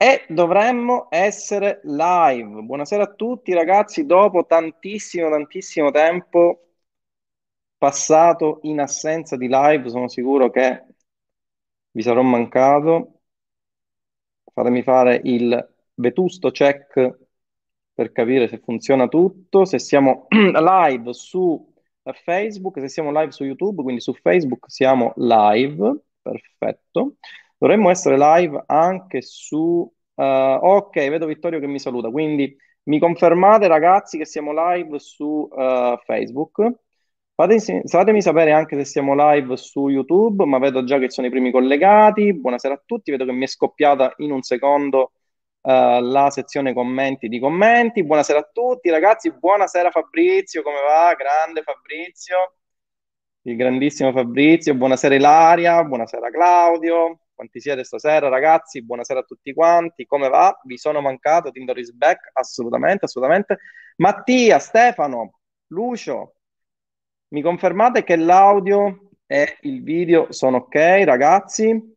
E dovremmo essere live. Buonasera a tutti ragazzi, dopo tantissimo, tantissimo tempo passato in assenza di live, sono sicuro che vi sarò mancato. Fatemi fare il vetusto check per capire se funziona tutto, se siamo live su Facebook, se siamo live su YouTube, quindi su Facebook siamo live, perfetto. Dovremmo essere live anche su... Uh, ok, vedo Vittorio che mi saluta, quindi mi confermate ragazzi che siamo live su uh, Facebook. Fatemi, sapere anche se siamo live su YouTube, ma vedo già che sono i primi collegati. Buonasera a tutti, vedo che mi è scoppiata in un secondo uh, la sezione commenti di commenti. Buonasera a tutti ragazzi, buonasera Fabrizio, come va? Grande Fabrizio, il grandissimo Fabrizio, buonasera Ilaria, buonasera Claudio, quanti siete stasera, ragazzi? Buonasera a tutti quanti. Come va? Vi sono mancato? Tinder is back? Assolutamente, assolutamente. Mattia, Stefano, Lucio, mi confermate che l'audio e il video sono ok, ragazzi?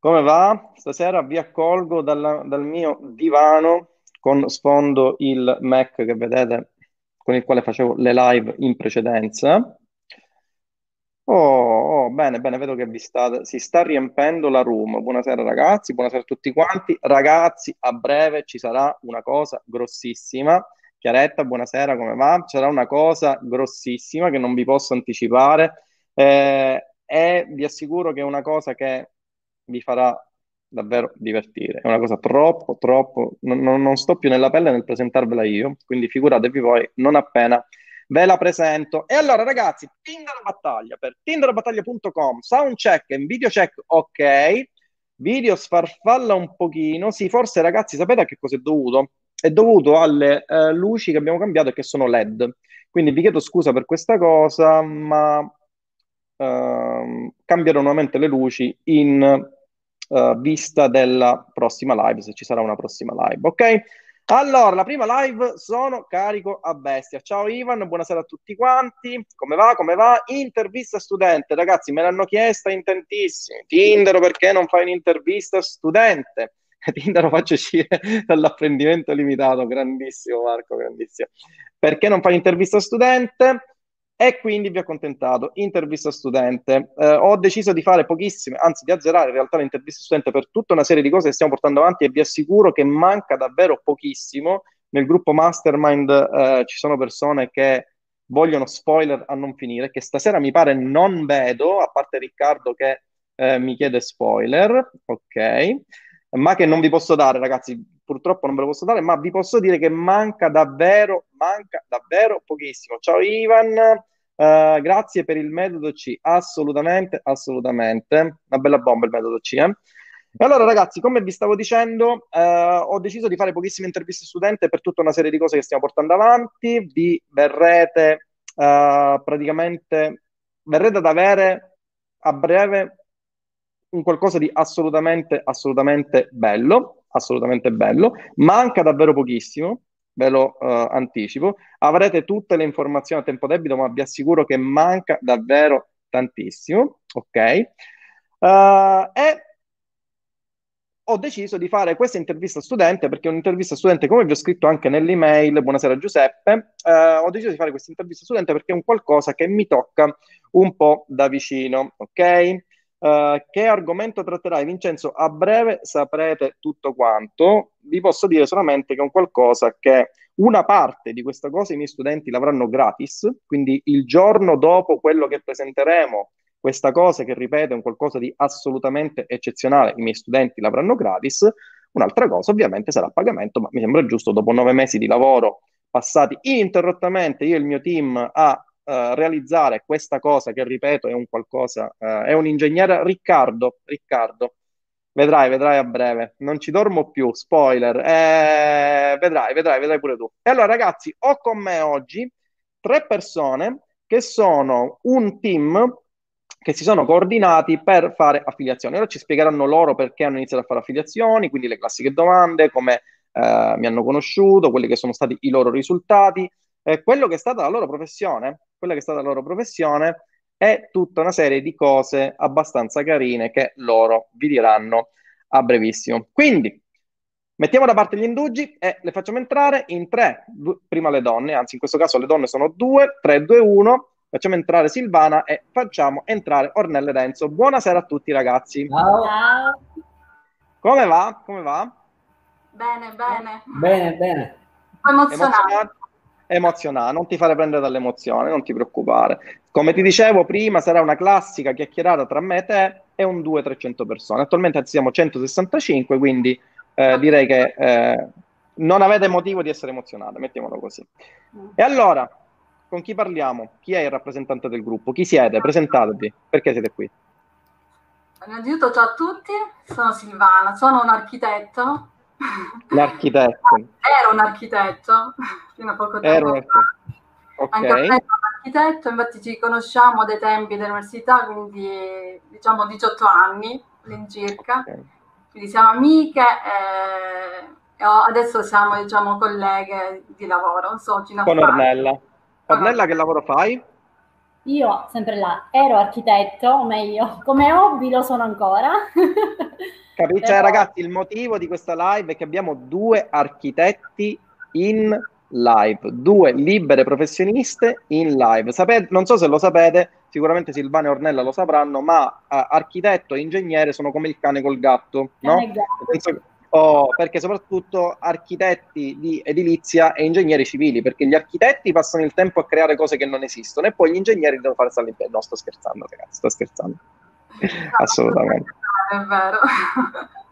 Come va? Stasera vi accolgo dalla, dal mio divano con sfondo il Mac che vedete con il quale facevo le live in precedenza. Oh, oh, bene, bene, vedo che vi state, si sta riempendo la room. Buonasera ragazzi, buonasera a tutti quanti. Ragazzi, a breve ci sarà una cosa grossissima. Chiaretta, buonasera, come va? Ci sarà una cosa grossissima che non vi posso anticipare eh, e vi assicuro che è una cosa che vi farà davvero divertire. È una cosa troppo, troppo... Non, non, non sto più nella pelle nel presentarvela io, quindi figuratevi voi non appena ve la presento. E allora, ragazzi, Tinder Battaglia per tinderbattaglia.com, soundcheck e video check, ok. Video sfarfalla un pochino. Sì, forse, ragazzi, sapete a che cosa è dovuto? È dovuto alle eh, luci che abbiamo cambiato e che sono LED. Quindi vi chiedo scusa per questa cosa, ma uh, cambierò nuovamente le luci in uh, vista della prossima live, se ci sarà una prossima live, ok? Allora, la prima live sono carico a bestia. Ciao Ivan, buonasera a tutti quanti. Come va? Come va? Intervista studente. Ragazzi, me l'hanno chiesta in tantissimi. Tindero, perché non fai un'intervista studente? Tindero faccio uscire dall'apprendimento limitato. Grandissimo Marco, grandissimo. Perché non fai un'intervista studente? E quindi vi ho accontentato. Intervista studente. Eh, ho deciso di fare pochissime, anzi di azzerare in realtà l'intervista studente per tutta una serie di cose che stiamo portando avanti e vi assicuro che manca davvero pochissimo. Nel gruppo Mastermind eh, ci sono persone che vogliono spoiler a non finire, che stasera mi pare non vedo, a parte Riccardo che eh, mi chiede spoiler, ok, ma che non vi posso dare, ragazzi, purtroppo non ve lo posso dare, ma vi posso dire che manca davvero, manca davvero pochissimo. Ciao Ivan, uh, grazie per il metodo C, assolutamente, assolutamente, una bella bomba il metodo C. Eh? Allora ragazzi, come vi stavo dicendo, uh, ho deciso di fare pochissime interviste studente per tutta una serie di cose che stiamo portando avanti, vi verrete uh, praticamente, verrete ad avere a breve un qualcosa di assolutamente, assolutamente bello assolutamente bello. Manca davvero pochissimo, ve lo uh, anticipo. Avrete tutte le informazioni a tempo debito, ma vi assicuro che manca davvero tantissimo. Ok? Uh, e ho deciso di fare questa intervista studente perché un'intervista studente, come vi ho scritto anche nell'email, buonasera Giuseppe, uh, ho deciso di fare questa intervista studente perché è un qualcosa che mi tocca un po' da vicino, ok? Uh, che argomento tratterai, Vincenzo? A breve saprete tutto quanto. Vi posso dire solamente che è un qualcosa che una parte di questa cosa i miei studenti l'avranno gratis, quindi il giorno dopo quello che presenteremo, questa cosa che ripeto è un qualcosa di assolutamente eccezionale, i miei studenti l'avranno gratis. Un'altra cosa ovviamente sarà a pagamento, ma mi sembra giusto dopo nove mesi di lavoro passati ininterrottamente io e il mio team a uh, realizzare questa cosa che ripeto è un qualcosa, uh, è un ingegnere Riccardo, Riccardo, vedrai, vedrai a breve, non ci dormo più, spoiler, eh, vedrai, vedrai, vedrai pure tu. E allora ragazzi, ho con me oggi tre persone che sono un team che si sono coordinati per fare affiliazioni. Ora ci spiegheranno loro perché hanno iniziato a fare affiliazioni, quindi le classiche domande, come eh, mi hanno conosciuto, quelli che sono stati i loro risultati, eh, quello che è stata la loro professione, quella che è stata la loro professione è tutta una serie di cose abbastanza carine che loro vi diranno a brevissimo. Quindi, mettiamo da parte gli indugi e le facciamo entrare in tre, prima le donne, anzi in questo caso le donne sono due, tre, due, uno, facciamo entrare Silvana e facciamo entrare Ornella e Renzo. Buonasera a tutti ragazzi. Ciao. Come va? Come va? Bene, bene. Bene, bene. Emozionato? Emozionato, non ti fare prendere dall'emozione, non ti preoccupare. Come ti dicevo prima, sarà una classica chiacchierata tra me e te e un 200-300 persone. Attualmente siamo 165, quindi eh, direi che eh, non avete motivo di essere emozionate, mettiamolo così. E allora, con chi parliamo? Chi è il rappresentante del gruppo? Chi siete? Presentatevi. Perché siete qui? Innanzitutto ciao a tutti, sono Silvana, sono un architetto. L'architetto. Ero un architetto fino a poco tempo Ero fa. Anche okay. un architetto, infatti ci conosciamo dai tempi dell'università, quindi diciamo 18 anni all'incirca. Okay. Quindi siamo amiche e, e adesso siamo diciamo colleghe di lavoro. So, Con Ornella. Ornella che lavoro fai? Io sempre là, ero architetto, o meglio, come hobby lo sono ancora. Capito? Cioè, ragazzi, il motivo di questa live è che abbiamo due architetti in live, due libere professioniste in live. Sapete, non so se lo sapete, sicuramente Silvana e Ornella lo sapranno, ma uh, architetto e ingegnere sono come il cane col gatto, no? Penso, oh, perché soprattutto architetti di edilizia e ingegneri civili, perché gli architetti passano il tempo a creare cose che non esistono e poi gli ingegneri devono fare piedi. No, sto scherzando, ragazzi, sto scherzando. Assolutamente. È vero.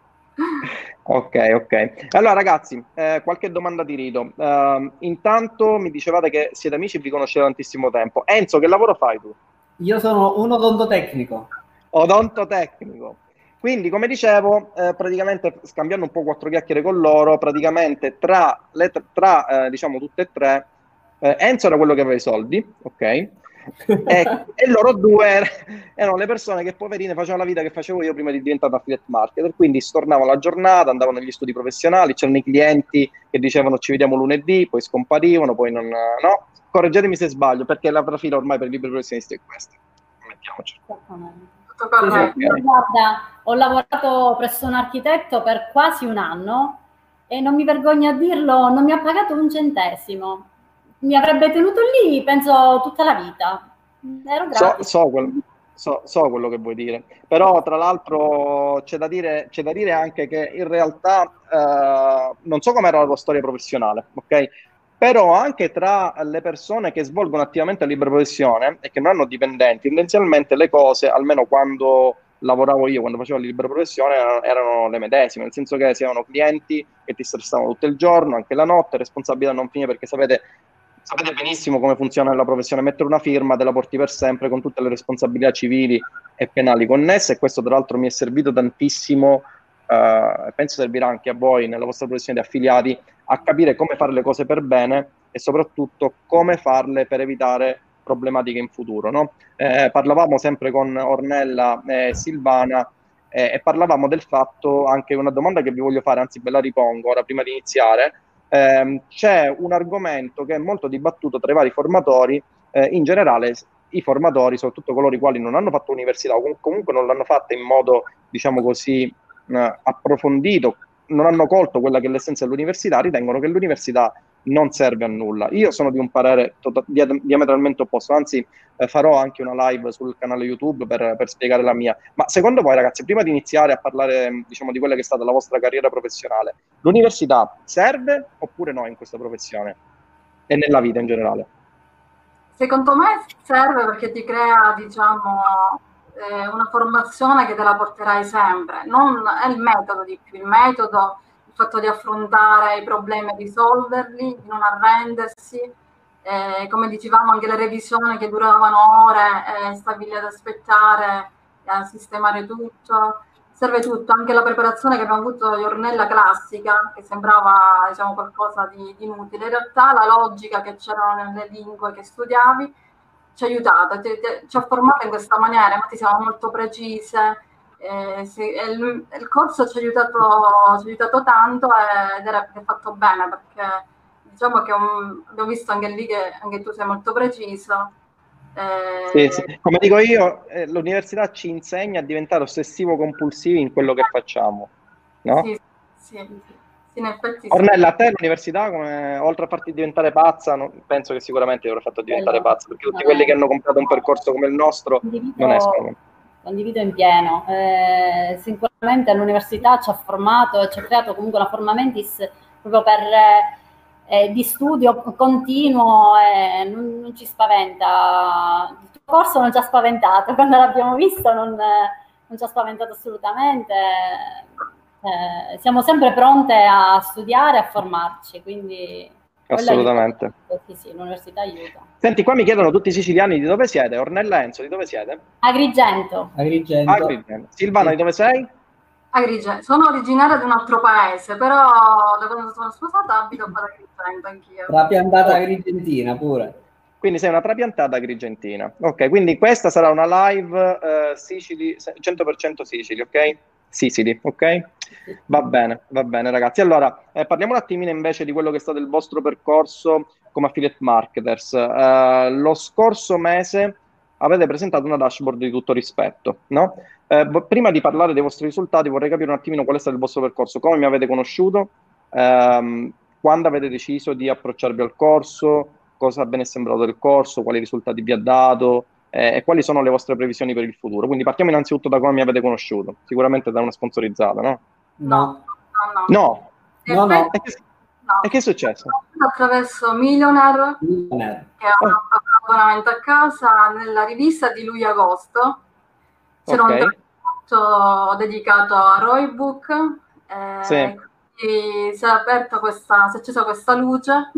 Ok, ok. Allora ragazzi, eh, qualche domanda di rito. Uh, intanto mi dicevate che siete amici e vi conoscete tantissimo tempo. Enzo, che lavoro fai tu? Io sono un odontotecnico. Odontotecnico. Quindi, come dicevo, eh, praticamente scambiando un po' quattro chiacchiere con loro, praticamente tra, le, tra eh, diciamo tutte e tre, eh, Enzo era quello che aveva i soldi, ok? E, e, loro due erano le persone che poverine facevano la vita che facevo io prima di diventare affiliate marketer, quindi stornavano la giornata, andavano negli studi professionali, c'erano i clienti che dicevano ci vediamo lunedì, poi scomparivano, poi non... no, correggetemi se sbaglio, perché la profila ormai per i libri professionisti è questa. Mettiamoci guarda, ho lavorato presso un architetto per quasi un anno e non mi vergogno a dirlo, non mi ha pagato un centesimo. Mi avrebbe tenuto lì, penso, tutta la vita. Ero so, so, quel, so, so, quello che vuoi dire, però tra l'altro c'è da dire, c'è da dire anche che in realtà eh, non so com'era la tua storia professionale, ok? però anche tra le persone che svolgono attivamente la libera professione e che non hanno dipendenti, tendenzialmente le cose, almeno quando lavoravo io, quando facevo la libera professione, erano le medesime, nel senso che si avevano clienti che ti stressavano tutto il giorno, anche la notte, responsabilità non finire perché sapete, sapete benissimo come funziona la professione, mettere una firma te la porti per sempre con tutte le responsabilità civili e penali connesse e questo tra l'altro mi è servito tantissimo eh, penso servirà anche a voi nella vostra professione di affiliati a capire come fare le cose per bene e soprattutto come farle per evitare problematiche in futuro. No? Eh, parlavamo sempre con Ornella e Silvana eh, e parlavamo del fatto, anche una domanda che vi voglio fare, anzi ve la ripongo ora prima di iniziare, ehm, c'è un argomento che è molto dibattuto tra i vari formatori, eh, in generale i formatori, soprattutto coloro i quali non hanno fatto università o comunque non l'hanno fatta in modo, diciamo così, eh, approfondito, non hanno colto quella che è l'essenza dell'università, ritengono che l'università non serve a nulla. Io sono di un parere to- diametralmente opposto, anzi eh, farò anche una live sul canale YouTube per, per, spiegare la mia. Ma secondo voi ragazzi, prima di iniziare a parlare diciamo, di quella che è stata la vostra carriera professionale, l'università serve oppure no in questa professione e nella vita in generale? Secondo me serve perché ti crea, diciamo, eh, una formazione che te la porterai sempre, non è il metodo di più, il metodo, il fatto di affrontare i problemi e risolverli, di non arrendersi, eh, come dicevamo anche le revisioni che duravano ore, eh, stavi ad aspettare, a sistemare tutto, serve tutto, anche la preparazione che abbiamo avuto di Ornella classica, che sembrava diciamo, qualcosa di, di inutile, in realtà la logica che c'erano nelle lingue che studiavi ci ha aiutato, ci ha formato in questa maniera, infatti siamo molto precise. Eh, sì, il, il, corso ci ha, aiutato, ci ha aiutato tanto ed era fatto bene perché diciamo che un, abbiamo visto anche lì che anche tu sei molto preciso. Eh, sì, sì. Come dico io, eh, l'università ci insegna a diventare ossessivo compulsivi in quello che facciamo. no? Sì, sì, sì, in effetti. Ornella, a te l'università, come, oltre a farti diventare pazza, non- penso che sicuramente ti avrà fatto diventare pazza, perché tutti quelli che hanno comprato un percorso come il nostro non escono. Condivido in pieno. Eh, sicuramente l'università ci ha formato ci ha creato comunque una forma mentis proprio per eh, di studio continuo e non, non ci spaventa. Il tuo corso non ci ha spaventato, quando l'abbiamo visto non, non ci ha spaventato assolutamente. Eh, siamo sempre pronte a studiare a formarci, quindi Assolutamente. Sì, sì, l'università aiuta. Senti, qua mi chiedono tutti i siciliani di dove siete. Ornella Enzo, di dove siete? Agrigento. Agrigento. Agrigento. Silvana, di dove sei? Agrigento. Sono originaria di un altro paese, però da quando sono sposata abito ad Agrigento anch'io. Trapiantata agrigentina pure. Quindi sei una trapiantata agrigentina. Ok, quindi questa sarà una live eh, Sicily, 100% Sicily, ok? Sicily, ok? Va bene, va bene ragazzi. Allora, eh, parliamo un attimino invece di quello che è stato il vostro percorso come affiliate marketers. Eh, lo scorso mese avete presentato una dashboard di tutto rispetto, no? Eh, prima di parlare dei vostri risultati vorrei capire un attimino qual è stato il vostro percorso, come mi avete conosciuto, ehm, quando avete deciso di approcciarvi al corso, cosa ve ne è sembrato del corso, quali risultati vi ha dato eh, e quali sono le vostre previsioni per il futuro. Quindi partiamo innanzitutto da come mi avete conosciuto, sicuramente da una sponsorizzata, no? No. No, no. No, No, no. e che, no. e che è successo? Attraverso Millionaire, Millionaire. che è un un abbonamento a casa, nella rivista di luglio-agosto c'era Ok. un tratto dedicato a Roybook. Eh, Sì. quindi si è aperta questa, si è accesa questa luce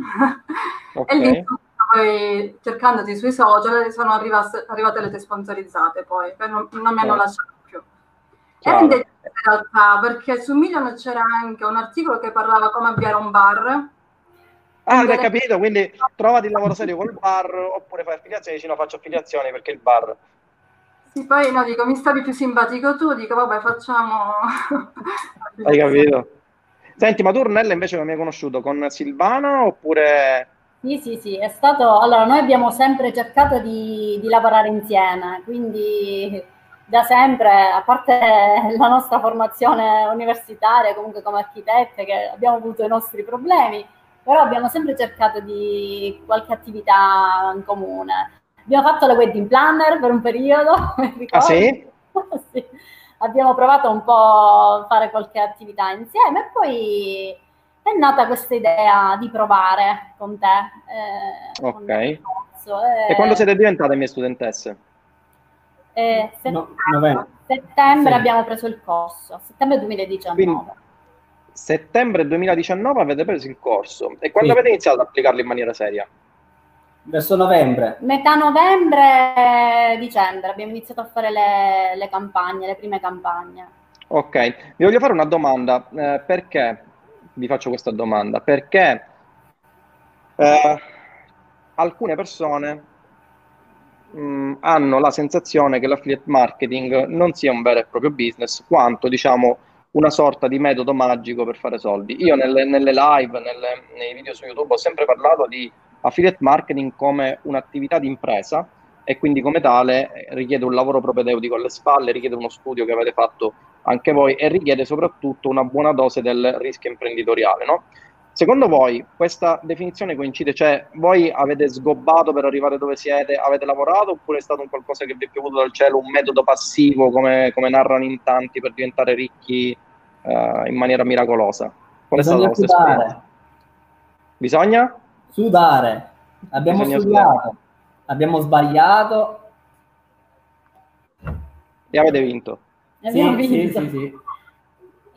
Ok. e lì poi cercandoti sui social sono arrivate, arrivate le tue sponsorizzate poi, non, non mi hanno Chiaro. lasciato più. Era in realtà perché su Million c'era anche un articolo che parlava come avviare un bar. Ah, hai capito, quindi trovati il lavoro serio col bar oppure fai affiliazioni, dici no, faccio affiliazioni perché il bar... Sì, poi no, dico, mi stavi più simpatico tu, dico, vabbè, facciamo... Hai capito? Senti, ma tu Ornella invece come mi hai conosciuto? Con Silvana oppure... Sì, sì, sì, è stato... Allora, noi abbiamo sempre cercato di, di lavorare insieme, quindi da sempre, a parte la nostra formazione universitaria, comunque come architette, che abbiamo avuto i nostri problemi, però abbiamo sempre cercato di qualche attività in comune. Abbiamo fatto la wedding planner per un periodo, Ah ricordo? sì? Sì. Abbiamo provato un po' a fare qualche attività insieme e poi è nata questa idea di provare con te. eh, con Ok. corso, eh, E quando siete diventate mie studentesse? eh, set- No, settembre Sì. abbiamo preso il corso, settembre 2019. Quindi settembre 2019 avete preso il corso e quando Sì. avete iniziato ad applicarlo in maniera seria? Verso novembre. Metà novembre, dicembre abbiamo iniziato a fare le, le campagne, le prime campagne. Ok, vi voglio fare una domanda, eh, perché vi faccio questa domanda? Perché eh, alcune persone mh, hanno la sensazione che l'affiliate marketing non sia un vero e proprio business, quanto diciamo una sorta di metodo magico per fare soldi. Io nelle, nelle live, nelle- nei video su YouTube ho sempre parlato di affiliate marketing come un'attività di impresa e quindi come tale richiede un lavoro propedeutico alle spalle, richiede uno studio che avete fatto anche voi e richiede soprattutto una buona dose del rischio imprenditoriale, no? Secondo voi questa definizione coincide? Cioè, voi avete sgobbato per arrivare dove siete, avete lavorato oppure è stato un qualcosa che vi è piovuto dal cielo, un metodo passivo come, come narrano in tanti per diventare ricchi eh, in maniera miracolosa? Qual è stata la Bisogna vostra sudare. esperienza? Bisogna? Sudare. Abbiamo Bisogna studiato. Abbiamo sbagliato. E avete vinto. Abbiamo Sì, sì, vinto. sì, sì.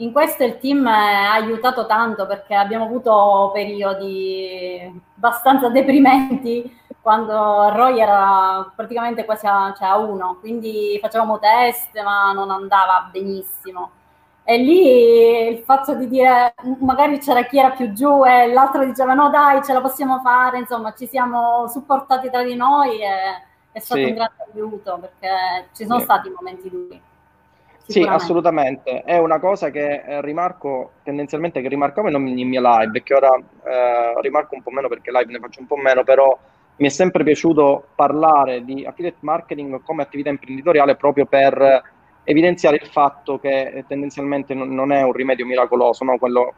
In questo il team ha aiutato tanto perché abbiamo avuto periodi abbastanza deprimenti quando Roy era praticamente quasi a, cioè a uno, quindi facevamo test ma non andava benissimo. E lì il fatto di dire magari c'era chi era più giù e l'altro diceva no dai ce la possiamo fare, insomma ci siamo supportati tra di noi e è stato Sì. un grande aiuto perché ci sono Sì. stati momenti duri. Sì, assolutamente. È una cosa che eh, rimarco tendenzialmente che rimarcavo in ogni mia live, che ora eh, rimarco un po' meno perché live ne faccio un po' meno, però mi è sempre piaciuto parlare di affiliate marketing come attività imprenditoriale proprio per evidenziare il fatto che tendenzialmente non, non è un rimedio miracoloso, no? Quello,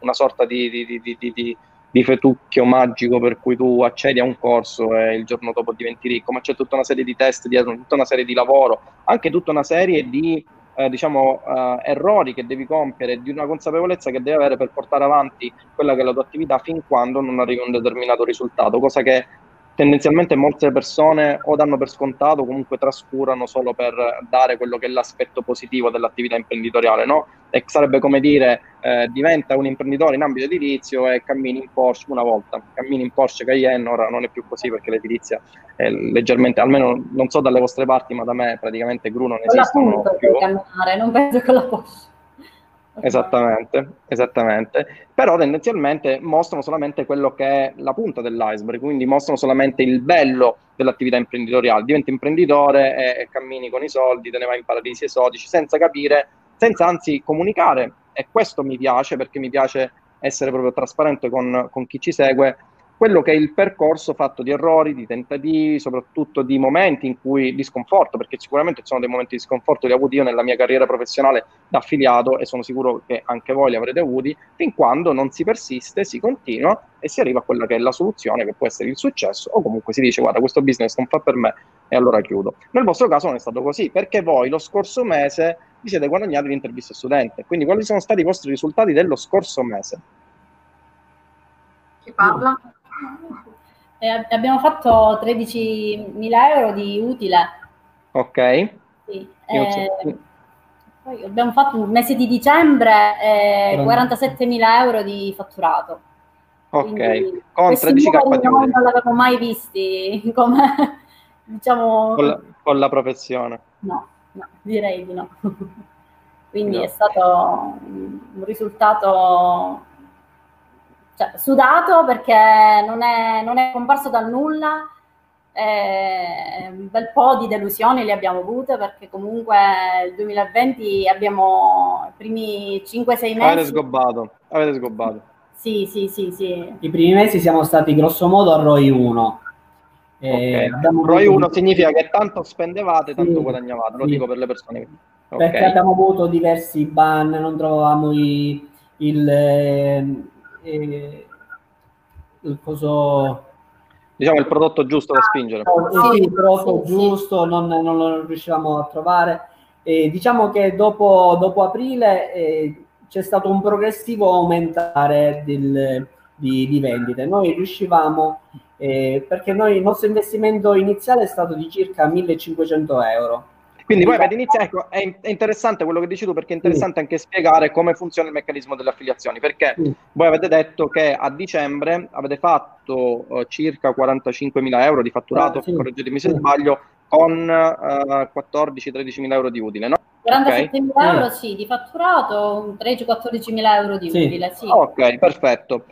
una sorta di, di, di, di di fetucchio magico per cui tu accedi a un corso e il giorno dopo diventi ricco, ma c'è tutta una serie di test dietro, tutta una serie di lavoro, anche tutta una serie di eh, diciamo, eh, errori che devi compiere, di una consapevolezza che devi avere per portare avanti quella che è la tua attività fin quando non arrivi a un determinato risultato, cosa che tendenzialmente molte persone o danno per scontato o comunque trascurano solo per dare quello che è l'aspetto positivo dell'attività imprenditoriale, no? E sarebbe come dire eh, diventa un imprenditore in ambito edilizio e cammini in Porsche una volta, cammini in Porsche Cayenne, ora non è più così perché l'edilizia è leggermente, almeno non so dalle vostre parti, ma da me praticamente gru non esistono più. Camminare, non penso con la Porsche. Esattamente, esattamente. Però tendenzialmente mostrano solamente quello che è la punta dell'iceberg, quindi mostrano solamente il bello dell'attività imprenditoriale. Diventi imprenditore e, cammini con i soldi, te ne vai in paradisi esotici, senza capire, senza anzi comunicare. E questo mi piace perché mi piace essere proprio trasparente con, con chi ci segue quello che è il percorso fatto di errori, di tentativi, soprattutto di momenti in cui di sconforto, perché sicuramente ci sono dei momenti di sconforto che ho avuto io nella mia carriera professionale da affiliato e sono sicuro che anche voi li avrete avuti, fin quando non si persiste, si continua e si arriva a quella che è la soluzione, che può essere il successo, o comunque si dice guarda questo business non fa per me e allora chiudo. Nel vostro caso non è stato così, perché voi lo scorso mese vi siete guadagnati l'intervista studente, quindi quali sono stati i vostri risultati dello scorso mese? Chi parla? Eh, abbiamo fatto 13.000 euro di utile. Ok. Sì. Eh, poi abbiamo fatto un mese di dicembre eh, 47.000 euro di fatturato. Ok, Quindi, con 13 k di non l'avevamo mai visti come diciamo con la, con la professione. No, no, direi di no. Quindi no. è stato un risultato cioè, sudato perché non è, non è comparso dal nulla. Eh, un bel po' di delusioni le abbiamo avute perché comunque il 2020 abbiamo i primi 5-6 mesi. Avete sgobbato, avete sgobbato. Sì, sì, sì, sì. I primi mesi siamo stati grosso modo a ROI 1. Eh, okay. ROI 1 significa che tanto spendevate, tanto sì, guadagnavate, lo sì. dico per le persone. Okay. Perché abbiamo avuto diversi ban, non trovavamo i, il, eh, il coso diciamo il prodotto giusto da spingere. No, sì, il prodotto sì, giusto sì. Non, non, lo riuscivamo a trovare. E diciamo che dopo, dopo aprile eh, c'è stato un progressivo aumentare del, di, di, vendite. Noi riuscivamo eh, perché noi, il nostro investimento iniziale è stato di circa 1500 euro quindi voi avete iniziato, ecco, è, è, interessante quello che dici tu perché è interessante anche spiegare come funziona il meccanismo delle affiliazioni, perché voi avete detto che a dicembre avete fatto uh, circa 45.000 euro di fatturato, ah, sì. correggetemi se sbaglio, con uh, eh, 14-13 mila euro di utile, no? 47 mila okay. euro sì, di fatturato, 13-14 mila euro di sì. utile, sì. Ok, perfetto.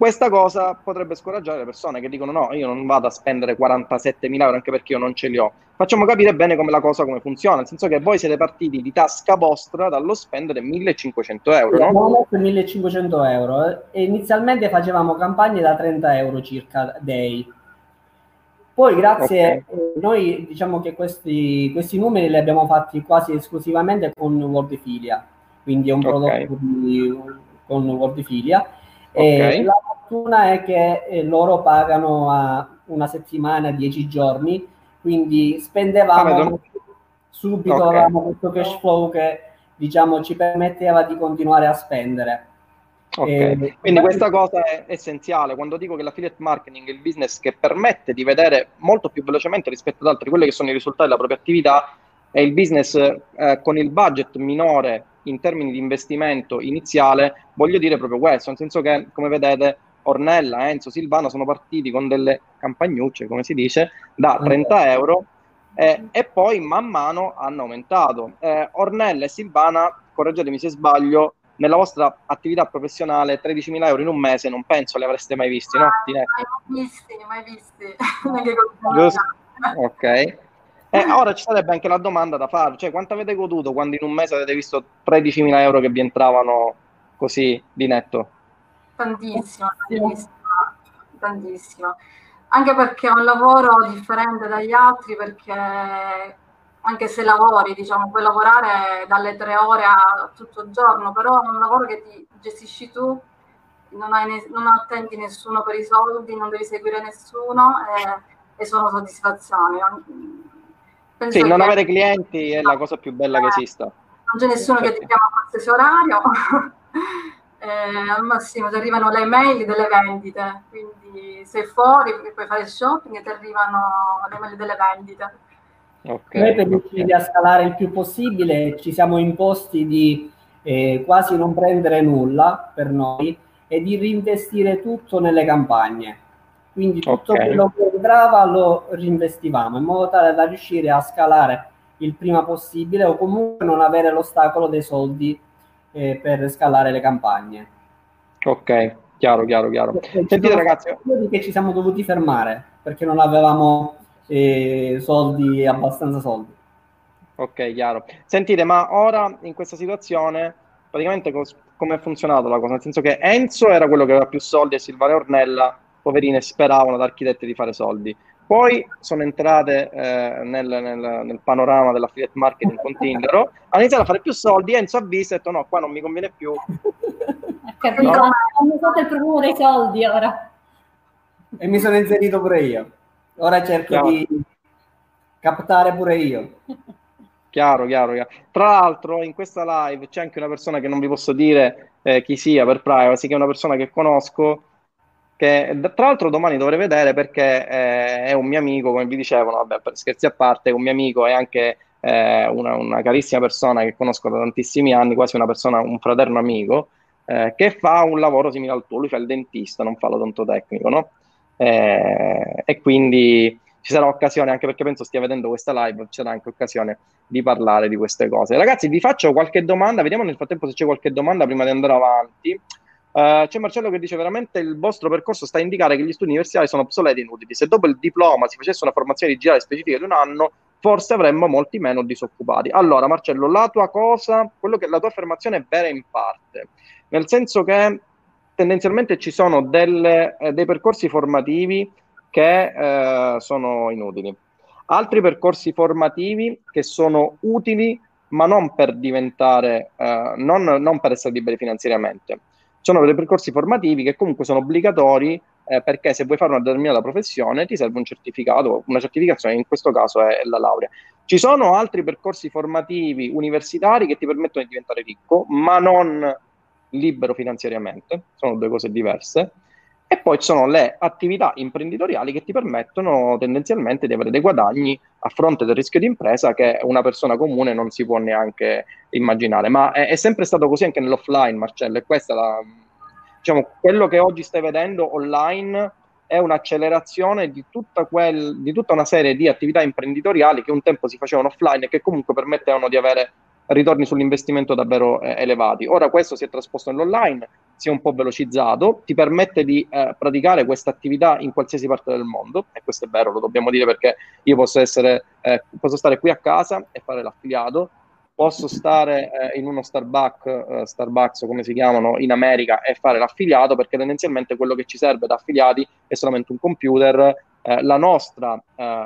Questa cosa potrebbe scoraggiare le persone che dicono no, io non vado a spendere 47 mila euro anche perché io non ce li ho. Facciamo capire bene come la cosa come funziona, nel senso che voi siete partiti di tasca vostra dallo spendere 1500 euro. Sì, no? Abbiamo 1500 euro eh, e inizialmente facevamo campagne da 30 euro circa day. Poi grazie, okay. eh, noi diciamo che questi, questi numeri li abbiamo fatti quasi esclusivamente con Wordifilia, quindi è un prodotto okay. di, con Wordifilia. Okay. la fortuna è che eh, loro pagano a una settimana, dieci giorni, quindi spendevamo ah, subito, okay. avevamo questo cash flow che diciamo ci permetteva di continuare a spendere. Okay. Eh, Quindi questa cosa è essenziale. Quando dico che l'affiliate marketing è il business che permette di vedere molto più velocemente rispetto ad altri quelli che sono i risultati della propria attività, è il business eh, con il budget minore in termini di investimento iniziale, voglio dire proprio questo, nel senso che, come vedete, Ornella, Enzo, Silvana sono partiti con delle campagnucce, come si dice, da 30 euro eh, e poi man mano hanno aumentato. Eh, Ornella e Silvana, correggetemi se sbaglio, nella vostra attività professionale 13.000 euro in un mese non penso li avreste mai visti, no? Mai visti, mai visti. Giusto? Ok. E eh, ora ci sarebbe anche la domanda da fare, cioè quanto avete goduto quando in un mese avete visto 13.000 euro che vi entravano così di netto? tantissimo, tantissimo, tantissimo. Anche perché è un lavoro differente dagli altri perché anche se lavori, diciamo, puoi lavorare dalle tre ore a tutto il giorno, però è un lavoro che ti gestisci tu, non, ne, non attendi nessuno per i soldi, non devi seguire nessuno e, e sono soddisfazioni. Penso sì, non avere clienti è la cosa più bella eh, che esista. Non c'è nessuno che ti chiama a qualsiasi orario, eh, al massimo ti arrivano le mail delle vendite, quindi sei fuori, puoi fare shopping e ti arrivano le mail delle vendite Okay, Noi per riuscire okay. a scalare il più possibile ci siamo imposti di eh, quasi non prendere nulla per noi e di reinvestire tutto nelle campagne. Quindi tutto okay. quello che entrava lo reinvestivamo in modo tale da riuscire a scalare il prima possibile o comunque non avere l'ostacolo dei soldi eh, per scalare le campagne. Ok, chiaro, chiaro, chiaro. Sentite ragazzi, che ci siamo dovuti fermare perché non avevamo e soldi, abbastanza soldi. Ok, chiaro. Sentite, ma ora in questa situazione, praticamente cos- come è funzionata la cosa? Nel senso che Enzo era quello che aveva più soldi e Silvana Ornella, poverine, speravano da architetti di fare soldi. Poi sono entrate eh, nel, nel, nel, panorama dell'affiliate marketing con Tindero, hanno iniziato a fare più soldi, Enzo ha visto e ha detto no, qua non mi conviene più. Capito, no? hanno il profumo dei soldi ora. E mi sono inserito pure io. Ora cerco chiaro. di captare pure io. Chiaro, chiaro, chiaro. Tra l'altro in questa live c'è anche una persona che non vi posso dire eh, chi sia per privacy, che è una persona che conosco, che tra l'altro domani dovrei vedere perché eh, è un mio amico, come vi dicevo, vabbè, scherzi a parte, è un mio amico e anche eh, una, una, carissima persona che conosco da tantissimi anni, quasi una persona, un fraterno amico, eh, che fa un lavoro simile al tuo, lui fa il dentista, non fa l'odontotecnico, no? eh, e quindi ci sarà occasione, anche perché penso stia vedendo questa live, ci sarà anche occasione di parlare di queste cose. Ragazzi, vi faccio qualche domanda, vediamo nel frattempo se c'è qualche domanda prima di andare avanti. Uh, c'è Marcello che dice veramente il vostro percorso sta a indicare che gli studi universitari sono obsoleti e inutili. Se dopo il diploma si facesse una formazione digitale specifica di un anno, forse avremmo molti meno disoccupati. Allora, Marcello, la tua cosa, che la tua affermazione è vera in parte, nel senso che tendenzialmente ci sono delle, eh, dei percorsi formativi che eh, sono inutili, altri percorsi formativi che sono utili ma non per diventare, eh, non, non, per essere liberi finanziariamente. Sono dei percorsi formativi che comunque sono obbligatori eh, perché se vuoi fare una determinata professione ti serve un certificato, una certificazione, in questo caso è, la laurea. Ci sono altri percorsi formativi universitari che ti permettono di diventare ricco, ma non libero finanziariamente, sono due cose diverse, e poi ci sono le attività imprenditoriali che ti permettono tendenzialmente di avere dei guadagni a fronte del rischio di impresa che una persona comune non si può neanche immaginare. Ma è, è sempre stato così anche nell'offline, Marcello, e questa la, diciamo, quello che oggi stai vedendo online è un'accelerazione di tutta, quel, di tutta una serie di attività imprenditoriali che un tempo si facevano offline e che comunque permettevano di avere ritorni sull'investimento davvero eh, elevati. Ora questo si è trasposto nell'online, si è un po' velocizzato, ti permette di eh, praticare questa attività in qualsiasi parte del mondo, e questo è vero, lo dobbiamo dire perché io posso, essere, eh, posso stare qui a casa e fare l'affiliato, posso stare eh, in uno Starbucks, eh, Starbucks come si chiamano in America e fare l'affiliato perché tendenzialmente quello che ci serve da affiliati è solamente un computer, eh, la nostra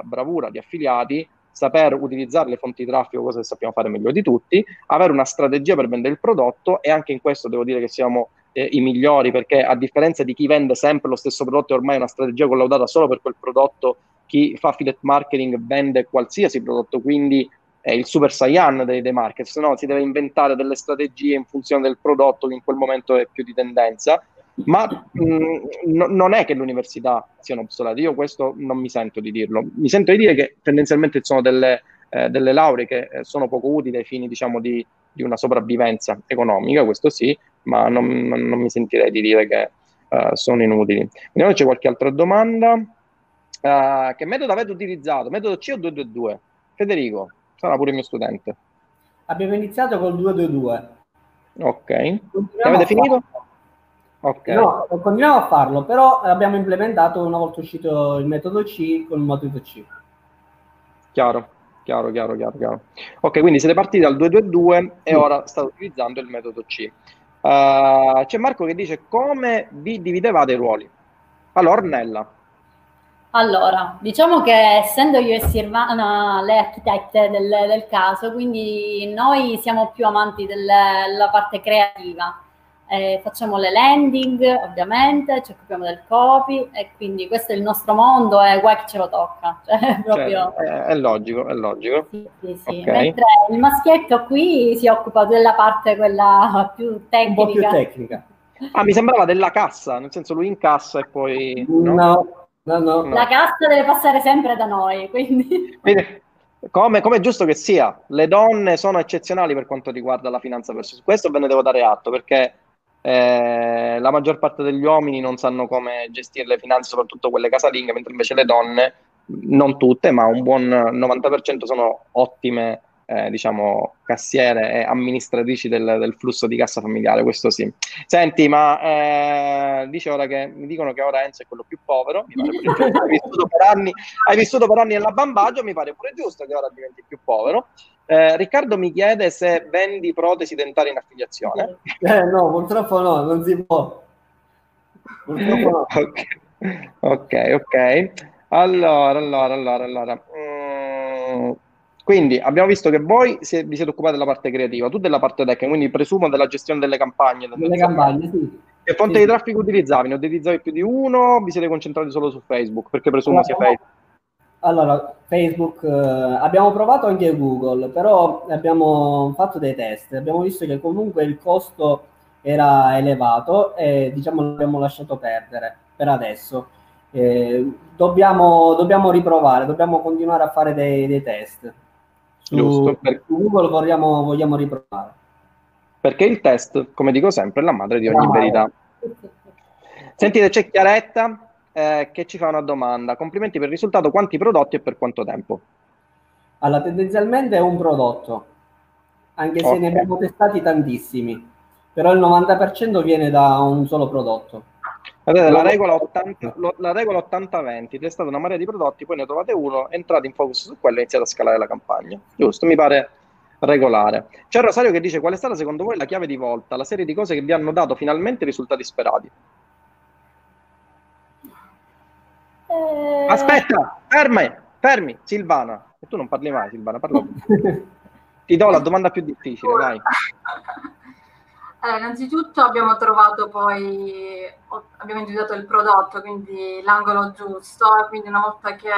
bravura di affiliati saper utilizzare le fonti di traffico, cosa che sappiamo fare meglio di tutti, avere una strategia per vendere il prodotto e anche in questo devo dire che siamo eh, i migliori perché a differenza di chi vende sempre lo stesso prodotto è ormai una strategia collaudata solo per quel prodotto, chi fa affiliate marketing vende qualsiasi prodotto, quindi è il super saiyan dei, dei market, se no si deve inventare delle strategie in funzione del prodotto che in quel momento è più di tendenza ma mh, mm, no, non è che le università siano obsolete, io questo non mi sento di dirlo, mi sento di dire che tendenzialmente sono delle, eh, delle lauree che eh, sono poco utili ai fini diciamo di, di, una sopravvivenza economica, questo sì, ma non, non, non mi sentirei di dire che uh, sono inutili. Vediamo se c'è qualche altra domanda. Uh, che metodo avete utilizzato? Metodo C o 222? Federico, sarà pure il mio studente. Abbiamo iniziato col 222. Ok. Avete finito? Okay. No, continuiamo a farlo, però l'abbiamo implementato una volta uscito il metodo C con il metodo C. Chiaro, chiaro, chiaro, chiaro, chiaro. Ok, quindi siete partiti dal 222 e sì. ora state utilizzando il metodo C. Uh, c'è Marco che dice come vi dividevate i ruoli? Allora, Ornella. Allora, diciamo che essendo io e Sirvana le architette del, del caso, quindi noi siamo più amanti del, della parte creativa. Eh, facciamo le landing, ovviamente, ci occupiamo del copy e quindi questo è il nostro mondo e guai che ce lo tocca. Cioè, proprio... Cioè, è, è, logico, è logico. Sì, sì, sì. Okay. Mentre il maschietto qui si occupa della parte quella più tecnica. Un po' più tecnica. Ah, mi sembrava della cassa, nel senso lui incassa e poi... No, no, no. no. La cassa deve passare sempre da noi, quindi... quindi come, come, è giusto che sia, le donne sono eccezionali per quanto riguarda la finanza personale. Questo ve ne devo dare atto perché eh, la maggior parte degli uomini non sanno come gestire le finanze, soprattutto quelle casalinghe, mentre invece le donne, non tutte, ma un buon 90% sono ottime eh, diciamo, cassiere e amministratrici del, del, flusso di cassa familiare, questo sì. Senti, ma eh, dice ora che mi dicono che ora Enzo è quello più povero, mi pare pure giusto, hai vissuto per anni, hai vissuto per anni nella bambaggio, mi pare pure giusto che ora diventi più povero. Eh, Riccardo mi chiede se vendi protesi dentali in affiliazione. Eh, no, purtroppo no, non si può. Purtroppo no. ok, ok. ok. Allora, allora, allora, allora. Mm, quindi abbiamo visto che voi si, vi siete occupati della parte creativa, tu della parte tecnica, quindi presumo della gestione delle campagne. Delle campagne, sì. Che fonte sì. di traffico utilizzavi? Ne utilizzavi più di uno? Vi siete concentrati solo su Facebook? Perché presumo allora, sia Facebook. Allora, Facebook, eh, abbiamo provato anche Google, però abbiamo fatto dei test, abbiamo visto che comunque il costo era elevato e diciamo l'abbiamo lasciato perdere per adesso. Eh, dobbiamo, dobbiamo, riprovare, dobbiamo continuare a fare dei, dei test. Su, Giusto, per... Google vogliamo, vogliamo riprovare. Perché il test, come dico sempre, è la madre di ogni la verità. Sentite, c'è Chiaretta eh, che ci fa una domanda. Complimenti per il risultato, quanti prodotti e per quanto tempo? Allora, tendenzialmente è un prodotto, anche se okay. ne abbiamo testati tantissimi, però il 90% viene da un solo prodotto. Vedete, la regola 80, la regola 80-20, testate una marea di prodotti, poi ne trovate uno, entrate in focus su quello e iniziate a scalare la campagna. Giusto, mi pare regolare. C'è Rosario che dice qual è stata secondo voi la chiave di volta, la serie di cose che vi hanno dato finalmente i risultati sperati? Eh... Aspetta, fermi, fermi, Silvana. E tu non parli mai, Silvana, parla Ti do la domanda più difficile, dai. Eh, innanzitutto abbiamo trovato poi, abbiamo individuato il prodotto, quindi l'angolo giusto, quindi una volta che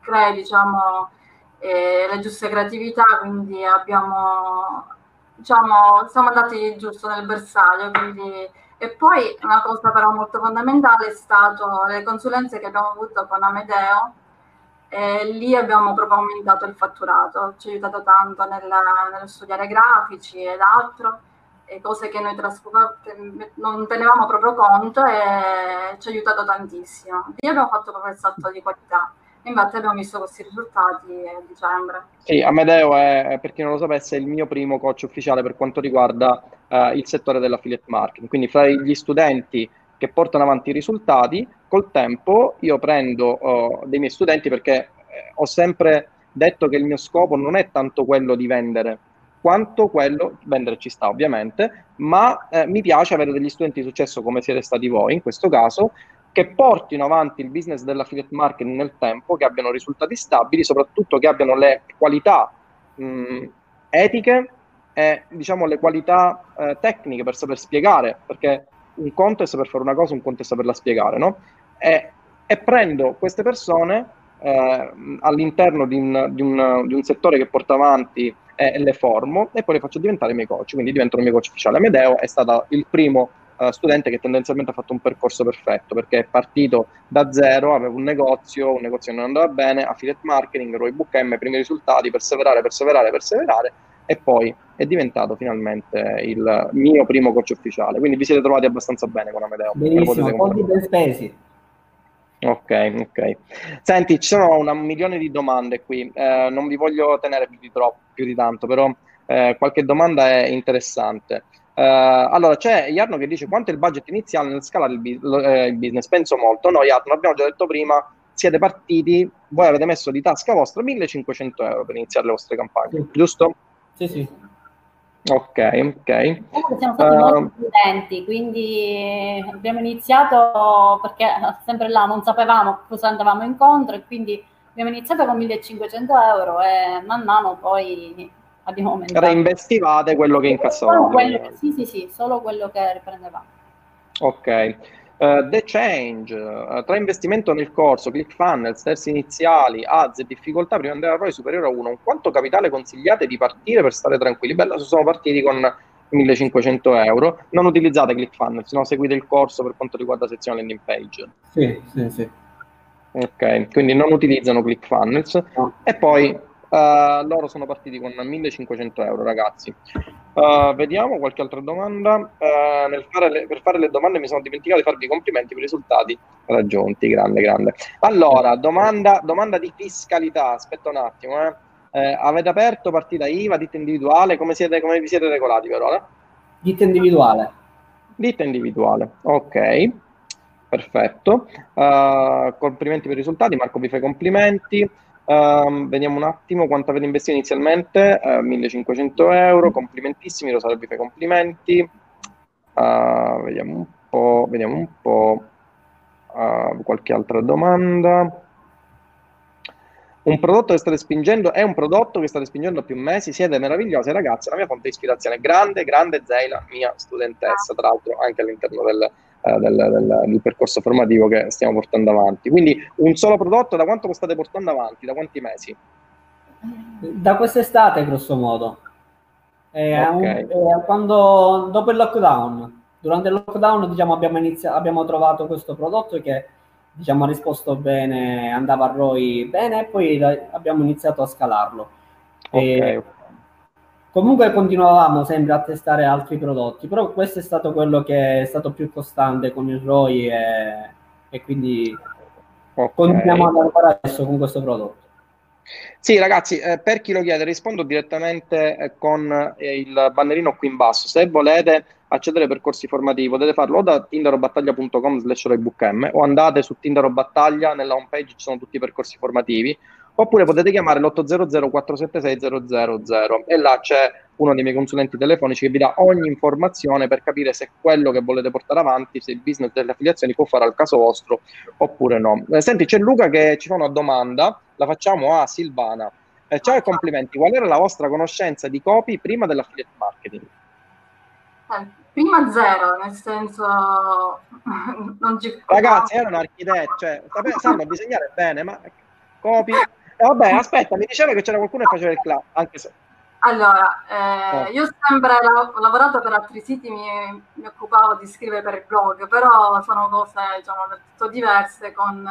crei diciamo, eh, le giuste creatività, quindi abbiamo, diciamo, siamo andati giusto nel bersaglio, quindi, e poi una cosa però molto fondamentale è stato le consulenze che abbiamo avuto con Amedeo, e lì abbiamo proprio aumentato il fatturato, ci ha aiutato tanto nella, nello studiare grafici ed altro cose che noi non tenevamo proprio conto e ci ha aiutato tantissimo. Lì abbiamo fatto proprio il salto di qualità. Infatti abbiamo visto questi risultati a dicembre. Sì, Amedeo è, per chi non lo sapesse, il mio primo coach ufficiale per quanto riguarda uh, il settore dell'affiliate marketing. Quindi fra gli studenti che portano avanti i risultati, col tempo io prendo uh, dei miei studenti perché eh, ho sempre detto che il mio scopo non è tanto quello di vendere, quanto quello, vendere ci sta ovviamente, ma eh, mi piace avere degli studenti di successo come siete stati voi in questo caso, che portino avanti il business dell'affiliate marketing nel tempo, che abbiano risultati stabili, soprattutto che abbiano le qualità mh, etiche e diciamo le qualità eh, tecniche per saper spiegare, perché un conto è saper fare una cosa, un conto è saperla spiegare, no? E, e prendo queste persone eh, all'interno di un, di, un, di un settore che porta avanti e le formo e poi le faccio diventare i miei coach, quindi diventano il mio coach ufficiale. Amedeo è stato il primo uh, studente che tendenzialmente ha fatto un percorso perfetto perché è partito da zero, aveva un negozio, un negozio che non andava bene, affiliate marketing, ROI Book M, primi risultati, perseverare, perseverare, perseverare e poi è diventato finalmente il mio primo coach ufficiale. Quindi vi siete trovati abbastanza bene con Amedeo. Benissimo, soldi ben spesi. Ok, ok. Senti, ci sono un milione di domande qui, eh, non vi voglio tenere più di, troppo, più di tanto, però eh, qualche domanda è interessante. Uh, allora, c'è Jarno che dice quanto è il budget iniziale nel scalare il, bu- eh, il business? Penso molto. Noi, Jarno, abbiamo già detto prima, siete partiti, voi avete messo di tasca vostra 1500 euro per iniziare le vostre campagne, sì. giusto? Sì, sì. Ok, ok. Siamo stati uh, molto prudenti, quindi abbiamo iniziato perché sempre là non sapevamo cosa andavamo incontro e quindi abbiamo iniziato con 1500 euro e man mano poi abbiamo aumentato. Reinvestivate quello che incassavate. Sì, sì, sì, solo quello che riprendevamo. Ok. Uh, the change, uh, tra investimento nel corso, ClickFunnels, terzi iniziali, ads e difficoltà prima di andare a ROI superiore a 1, quanto capitale consigliate di partire per stare tranquilli? Bello, se sono partiti con 1500 euro, non utilizzate ClickFunnels, no? seguite il corso per quanto riguarda sezione landing page. Sì, sì, sì. Ok, quindi non utilizzano ClickFunnels no. e poi Uh, loro sono partiti con 1500 euro, ragazzi. Uh, vediamo qualche altra domanda. Uh, fare le, per fare le domande mi sono dimenticato di farvi i complimenti per i risultati raggiunti. Grande, grande. Allora, domanda, domanda di fiscalità. Aspetta un attimo. Eh. Eh, avete aperto partita IVA, ditta individuale? Come, siete, come vi siete regolati per ora? Ditta individuale. Ditta individuale, ok. Perfetto. complimenti per i risultati. Marco vi fa i complimenti. Um, vediamo un attimo quanto avete investito inizialmente, uh, 1500 euro, complimentissimi, Rosario vi fa complimenti. Uh, vediamo un po', vediamo un po' uh, qualche altra domanda. Un prodotto che state spingendo è un prodotto che state spingendo più mesi, siete meravigliose ragazze, la mia fonte di ispirazione, grande, grande Zeila, mia studentessa, tra l'altro anche all'interno del, eh, del, del, del, percorso formativo che stiamo portando avanti. Quindi un solo prodotto da quanto lo state portando avanti? Da quanti mesi? Da quest'estate, grosso modo. Eh, okay. un, eh, quando, dopo il lockdown, durante il lockdown diciamo, abbiamo, iniziato, abbiamo trovato questo prodotto che diciamo, ha risposto bene, andava a ROI bene e poi abbiamo iniziato a scalarlo. Okay. Comunque continuavamo sempre a testare altri prodotti, però questo è stato quello che è stato più costante con il ROI e, e quindi okay. continuiamo ad lavorare adesso con questo prodotto. Sì, ragazzi, eh, per chi lo chiede, rispondo direttamente eh, con eh, il bannerino qui in basso. Se volete accedere ai percorsi formativi, potete farlo o da tinderobattaglia.com slash o andate su Tinder Battaglia, nella home page ci sono tutti i percorsi formativi, oppure potete chiamare l'800 476 000 e là c'è uno dei miei consulenti telefonici che vi dà ogni informazione per capire se quello che volete portare avanti, se il business delle affiliazioni può fare al caso vostro oppure no. Eh, senti, c'è Luca che ci fa una domanda, la facciamo a Silvana. Eh, ciao e complimenti, qual era la vostra conoscenza di copy prima dell'affiliate marketing? Eh, prima zero, nel senso non ci... Ragazzi, era un architetto, cioè, sanno disegnare bene, ma copy vabbè, aspetta, mi diceva che c'era qualcuno che faceva il club, anche se... Allora, eh, eh. io sempre ho lavorato per altri siti, mi, mi, occupavo di scrivere per il blog, però sono cose diciamo, del tutto diverse con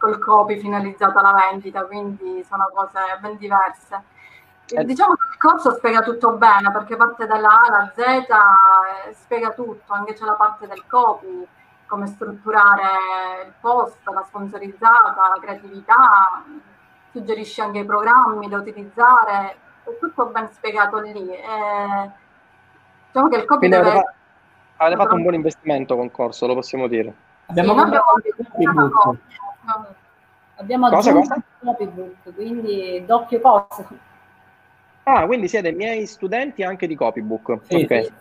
col copy finalizzato alla vendita, quindi sono cose ben diverse. Eh. Diciamo che il corso spiega tutto bene perché parte dalla A alla Z, eh, spiega tutto, anche c'è la parte del copy, come strutturare il post, la sponsorizzata, la creatività, suggerisce anche i programmi da utilizzare, è tutto ben spiegato lì. E, diciamo che il copy Quindi deve... avete, avete fatto un buon investimento con corso, lo possiamo dire. Abbiamo, sì, abbiamo, abbiamo cosa, cosa? copybook, quindi doppio corso. Ah, quindi siete miei studenti anche di copybook. Sì, ok. Sì.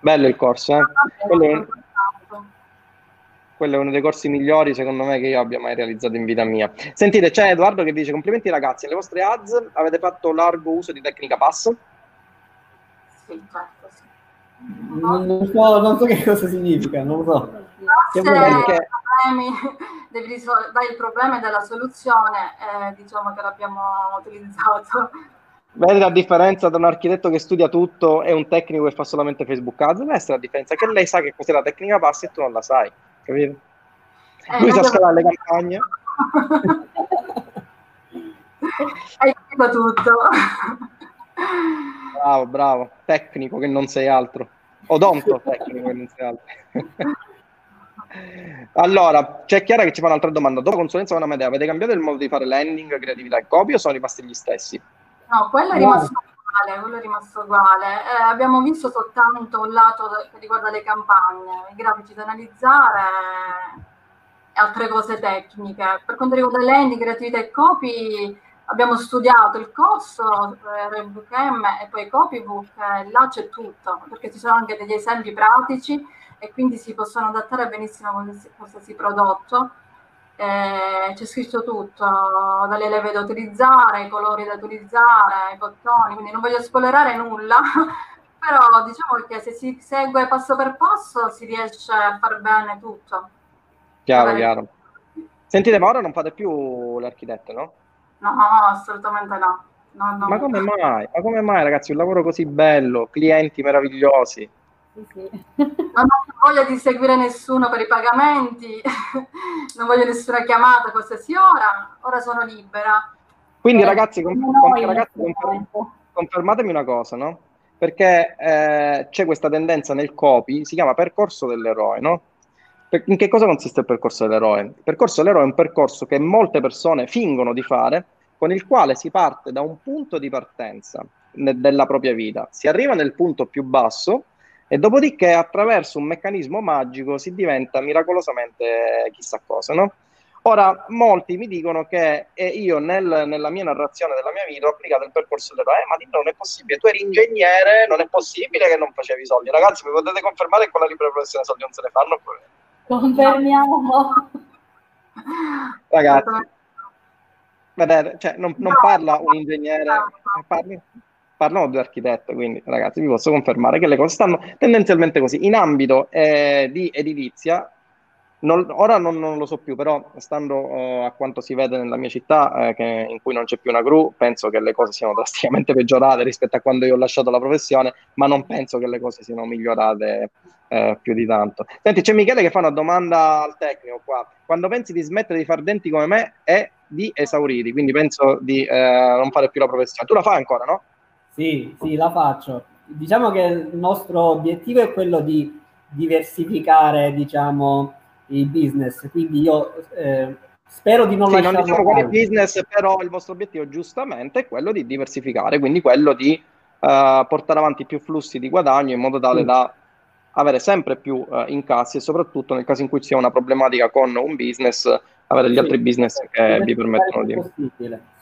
Bello il corso, eh? Quello quello è uno dei corsi migliori secondo me che io abbia mai realizzato in vita mia. Sentite, c'è Edoardo che dice complimenti ragazzi, alle vostre ads avete fatto largo uso di tecnica pass? Sì, certo, sì. Non, non, so, non so che cosa significa, non lo so. Se perché... risol- dai il problema della soluzione, eh, diciamo che l'abbiamo utilizzato. Vedi la differenza tra un architetto che studia tutto e un tecnico che fa solamente Facebook Ads? Questa è la differenza, che lei sa che cos'è la tecnica pass e tu non la sai capito? Eh, Lui sa scalare le campagne. Hai capito tutto. Bravo, bravo. Tecnico che non sei altro. Odonto tecnico che non sei altro. allora, c'è Chiara che ci fa un'altra domanda. Dopo consulenza con Amedea, avete cambiato il modo di fare landing, creatività e copia o sono rimasti gli stessi? No, quello è rimasto uguale, quello è rimasto uguale. Eh, abbiamo visto soltanto un lato che riguarda le campagne, i grafici da analizzare e altre cose tecniche. Per quanto riguarda landing, creatività e copy, abbiamo studiato il corso il bookm e poi copybook, eh, là c'è tutto, perché ci sono anche degli esempi pratici e quindi si possono adattare benissimo a qualsiasi prodotto. Eh, c'è scritto tutto, dalle leve da utilizzare, i colori da utilizzare, i bottoni, quindi non voglio spoilerare nulla, però diciamo che se si segue passo per passo si riesce a far bene tutto. Chiaro, chiaro. Sentite, ma ora non fate più l'architetto, no? No, no, assolutamente no. no, no. Ma come mai? Ma come mai, ragazzi? Un lavoro così bello, clienti meravigliosi. Sì, sì. Non ho voglia di seguire nessuno per i pagamenti, non voglio nessuna chiamata a qualsiasi ora, ora sono libera. Quindi, eh, ragazzi, con, con, ragazzi confermatemi una cosa, no? Perché eh, c'è questa tendenza nel copy, si chiama percorso dell'eroe, no? in che cosa consiste il percorso dell'eroe? Il percorso dell'eroe è un percorso che molte persone fingono di fare, con il quale si parte da un punto di partenza ne- della propria vita, si arriva nel punto più basso e dopodiché attraverso un meccanismo magico si diventa miracolosamente chissà cosa, no? Ora, molti mi dicono che io nel, nella mia narrazione della mia vita ho applicato il percorso dell'eroe, eh, ma non è possibile, tu eri ingegnere, non è possibile che non facevi soldi. Ragazzi, mi potete confermare che con la libera professione soldi non se ne fanno? Confermiamo. Ragazzi, vedete, cioè, non, non parla un ingegnere, parli, parlano due architetti, quindi ragazzi vi posso confermare che le cose stanno tendenzialmente così. In ambito eh, di edilizia non, ora non, non, lo so più, però stando uh, a quanto si vede nella mia città, eh, che, in cui non c'è più una gru, penso che le cose siano drasticamente peggiorate rispetto a quando io ho lasciato la professione, ma non penso che le cose siano migliorate eh, più di tanto. Senti, c'è Michele che fa una domanda al tecnico qua. Quando pensi di smettere di fare denti come me è di esauriti, quindi penso di eh, non fare più la professione. Tu la fai ancora, no? Sì, sì, la faccio. Diciamo che il nostro obiettivo è quello di diversificare, diciamo, il business. Quindi io eh, spero di non sì, non diciamo quale business, però il vostro obiettivo giustamente è quello di diversificare, quindi quello di uh, portare avanti più flussi di guadagno in modo tale mm. da avere sempre più uh, incassi e soprattutto nel caso in cui ci sia una problematica con un business, avere gli sì, altri business che vi permettono di... Possibile.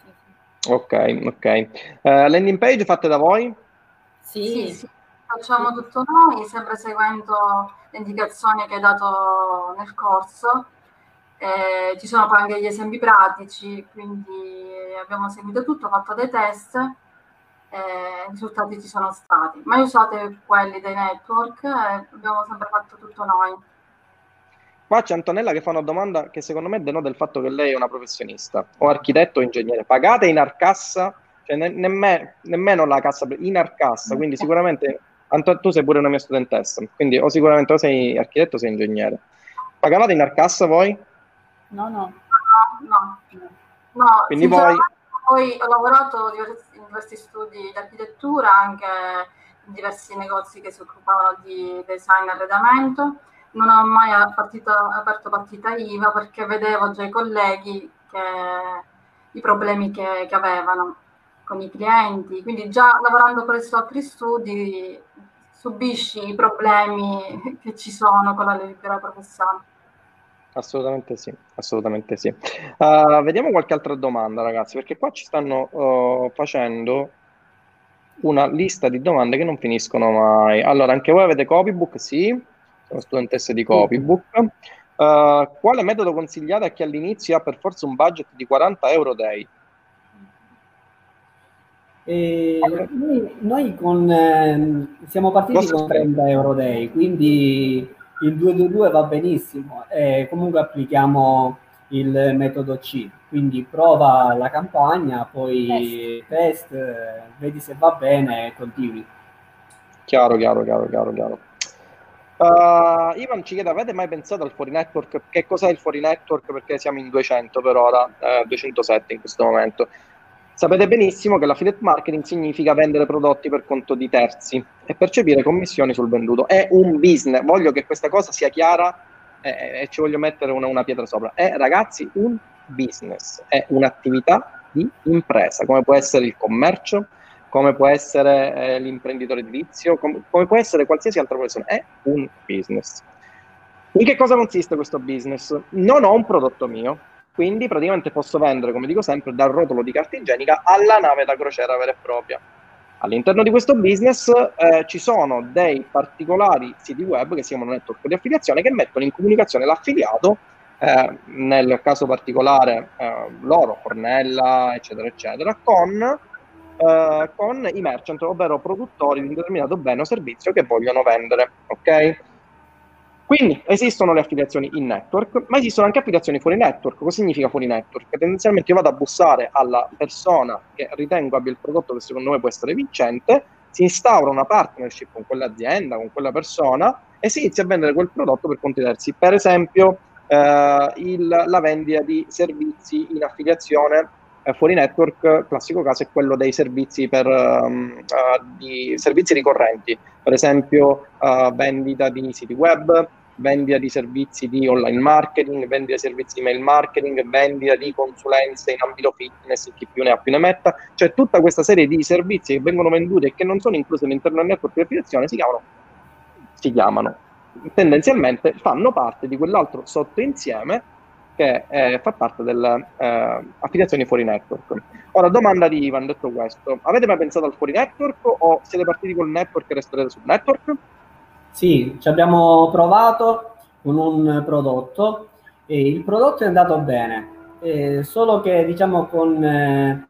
Ok, ok. Uh, landing page fatte da voi? Sì, sì, facciamo tutto noi, sempre seguendo le indicazioni che hai dato nel corso. Eh, ci sono poi anche gli esempi pratici, quindi abbiamo seguito tutto, fatto dei test e i risultati ci sono stati. Mai usate quelli dei network e abbiamo sempre fatto tutto noi. Qua c'è Antonella che fa una domanda che secondo me denota il fatto che lei è una professionista, o architetto o ingegnere. Pagate in arcassa, cioè ne- nemmeno, nemmeno la cassa, in arcassa, quindi sicuramente Anto, tu sei pure una mia studentessa, quindi o sicuramente o sei architetto o sei ingegnere. Pagavate in arcassa voi? No, no. No, no. no quindi voi... Poi ho lavorato in diversi studi di architettura, anche in diversi negozi che si occupavano di design e arredamento. Non ho mai partita, aperto partita IVA perché vedevo già i colleghi che, i problemi che, che avevano con i clienti, quindi già lavorando presso altri studi subisci i problemi che ci sono con la libera professione. Assolutamente sì, assolutamente sì. Uh, vediamo qualche altra domanda, ragazzi, perché qua ci stanno uh, facendo una lista di domande che non finiscono mai. Allora, anche voi avete copybook? Sì, sono studentesse di copybook. Uh, quale metodo consigliate a chi all'inizio ha per forza un budget di 40 euro day? E noi, noi con, eh, siamo partiti con 30 euro day, quindi il 222 va benissimo. E comunque applichiamo il metodo C, quindi prova la campagna, poi test, test vedi se va bene e continui. Chiaro, chiaro, chiaro, chiaro, chiaro. Uh, Ivan ci chiede, avete mai pensato al fuori network? Che cos'è il fuori network? Perché siamo in 200 per ora, eh, 207 in questo momento. Sapete benissimo che l'affiliate marketing significa vendere prodotti per conto di terzi e percepire commissioni sul venduto. È un business, voglio che questa cosa sia chiara e, e ci voglio mettere una, una, pietra sopra. È ragazzi un business, è un'attività di impresa, come può essere il commercio, come può essere eh, l'imprenditore edilizio, com- come può essere qualsiasi altra persona. È un business. In che cosa consiste questo business? Non ho un prodotto mio, Quindi praticamente posso vendere, come dico sempre, dal rotolo di carta igienica alla nave da crociera vera e propria. All'interno di questo business eh, ci sono dei particolari siti web che si chiamano network di affiliazione che mettono in comunicazione l'affiliato, eh, nel caso particolare eh, loro, Cornella, eccetera, eccetera, con, eh, con i merchant, ovvero produttori di un determinato bene o servizio che vogliono vendere. Ok? Quindi esistono le affiliazioni in network, ma esistono anche affiliazioni fuori network. Cosa significa fuori network? Tendenzialmente io vado a bussare alla persona che ritengo abbia il prodotto che secondo me può essere vincente, si instaura una partnership con quell'azienda, con quella persona e si inizia a vendere quel prodotto per conti terzi. Per esempio, eh, il, la vendita di servizi in affiliazione fuori network, classico caso è quello dei servizi, per, um, uh, di servizi ricorrenti, per esempio uh, vendita di siti web, vendita di servizi di online marketing, vendita di servizi di mail marketing, vendita di consulenze in ambito fitness, chi più ne ha più ne metta, cioè tutta questa serie di servizi che vengono venduti e che non sono inclusi all'interno del network di affiliazione si chiamano, si chiamano. Tendenzialmente fanno parte di quell'altro sottoinsieme che eh, fa parte delle eh, affiliazioni fuori network. Ora, domanda di Ivan, detto questo, avete mai pensato al fuori network o siete partiti col network e resterete sul network? Sì, ci abbiamo provato con un prodotto e il prodotto è andato bene, eh, solo che diciamo con eh,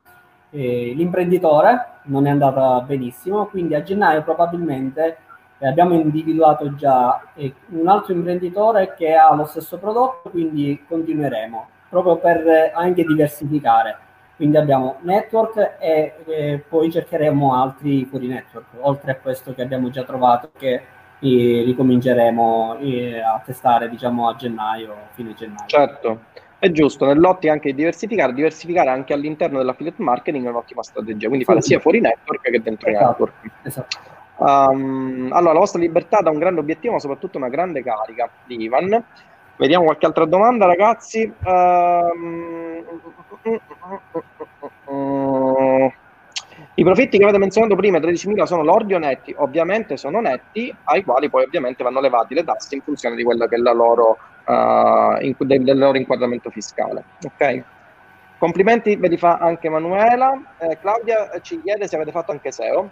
eh, l'imprenditore non è andata benissimo, quindi a gennaio probabilmente e abbiamo individuato già un altro imprenditore che ha lo stesso prodotto, quindi continueremo proprio per eh, anche diversificare. Quindi abbiamo network e eh, poi cercheremo altri fuori network, oltre a questo che abbiamo già trovato che eh, ricominceremo eh, a testare diciamo a gennaio, fine gennaio. Certo, è giusto, nell'ottica anche di diversificare, diversificare anche all'interno dell'affiliate marketing è un'ottima strategia, quindi sì, fare sia fuori network che dentro esatto, network. Esatto. Um, allora, la vostra libertà dà un grande obiettivo, ma soprattutto una grande carica di Ivan. Vediamo qualche altra domanda, ragazzi. Um, I profitti che avete menzionato prima, 13.000, sono lordi o netti? Ovviamente sono netti, ai quali poi ovviamente vanno levati le tasse in funzione di quello che è la loro, uh, in, del, del, loro inquadramento fiscale. Ok? Complimenti ve li fa anche Manuela. Eh, Claudia ci chiede se avete fatto anche SEO.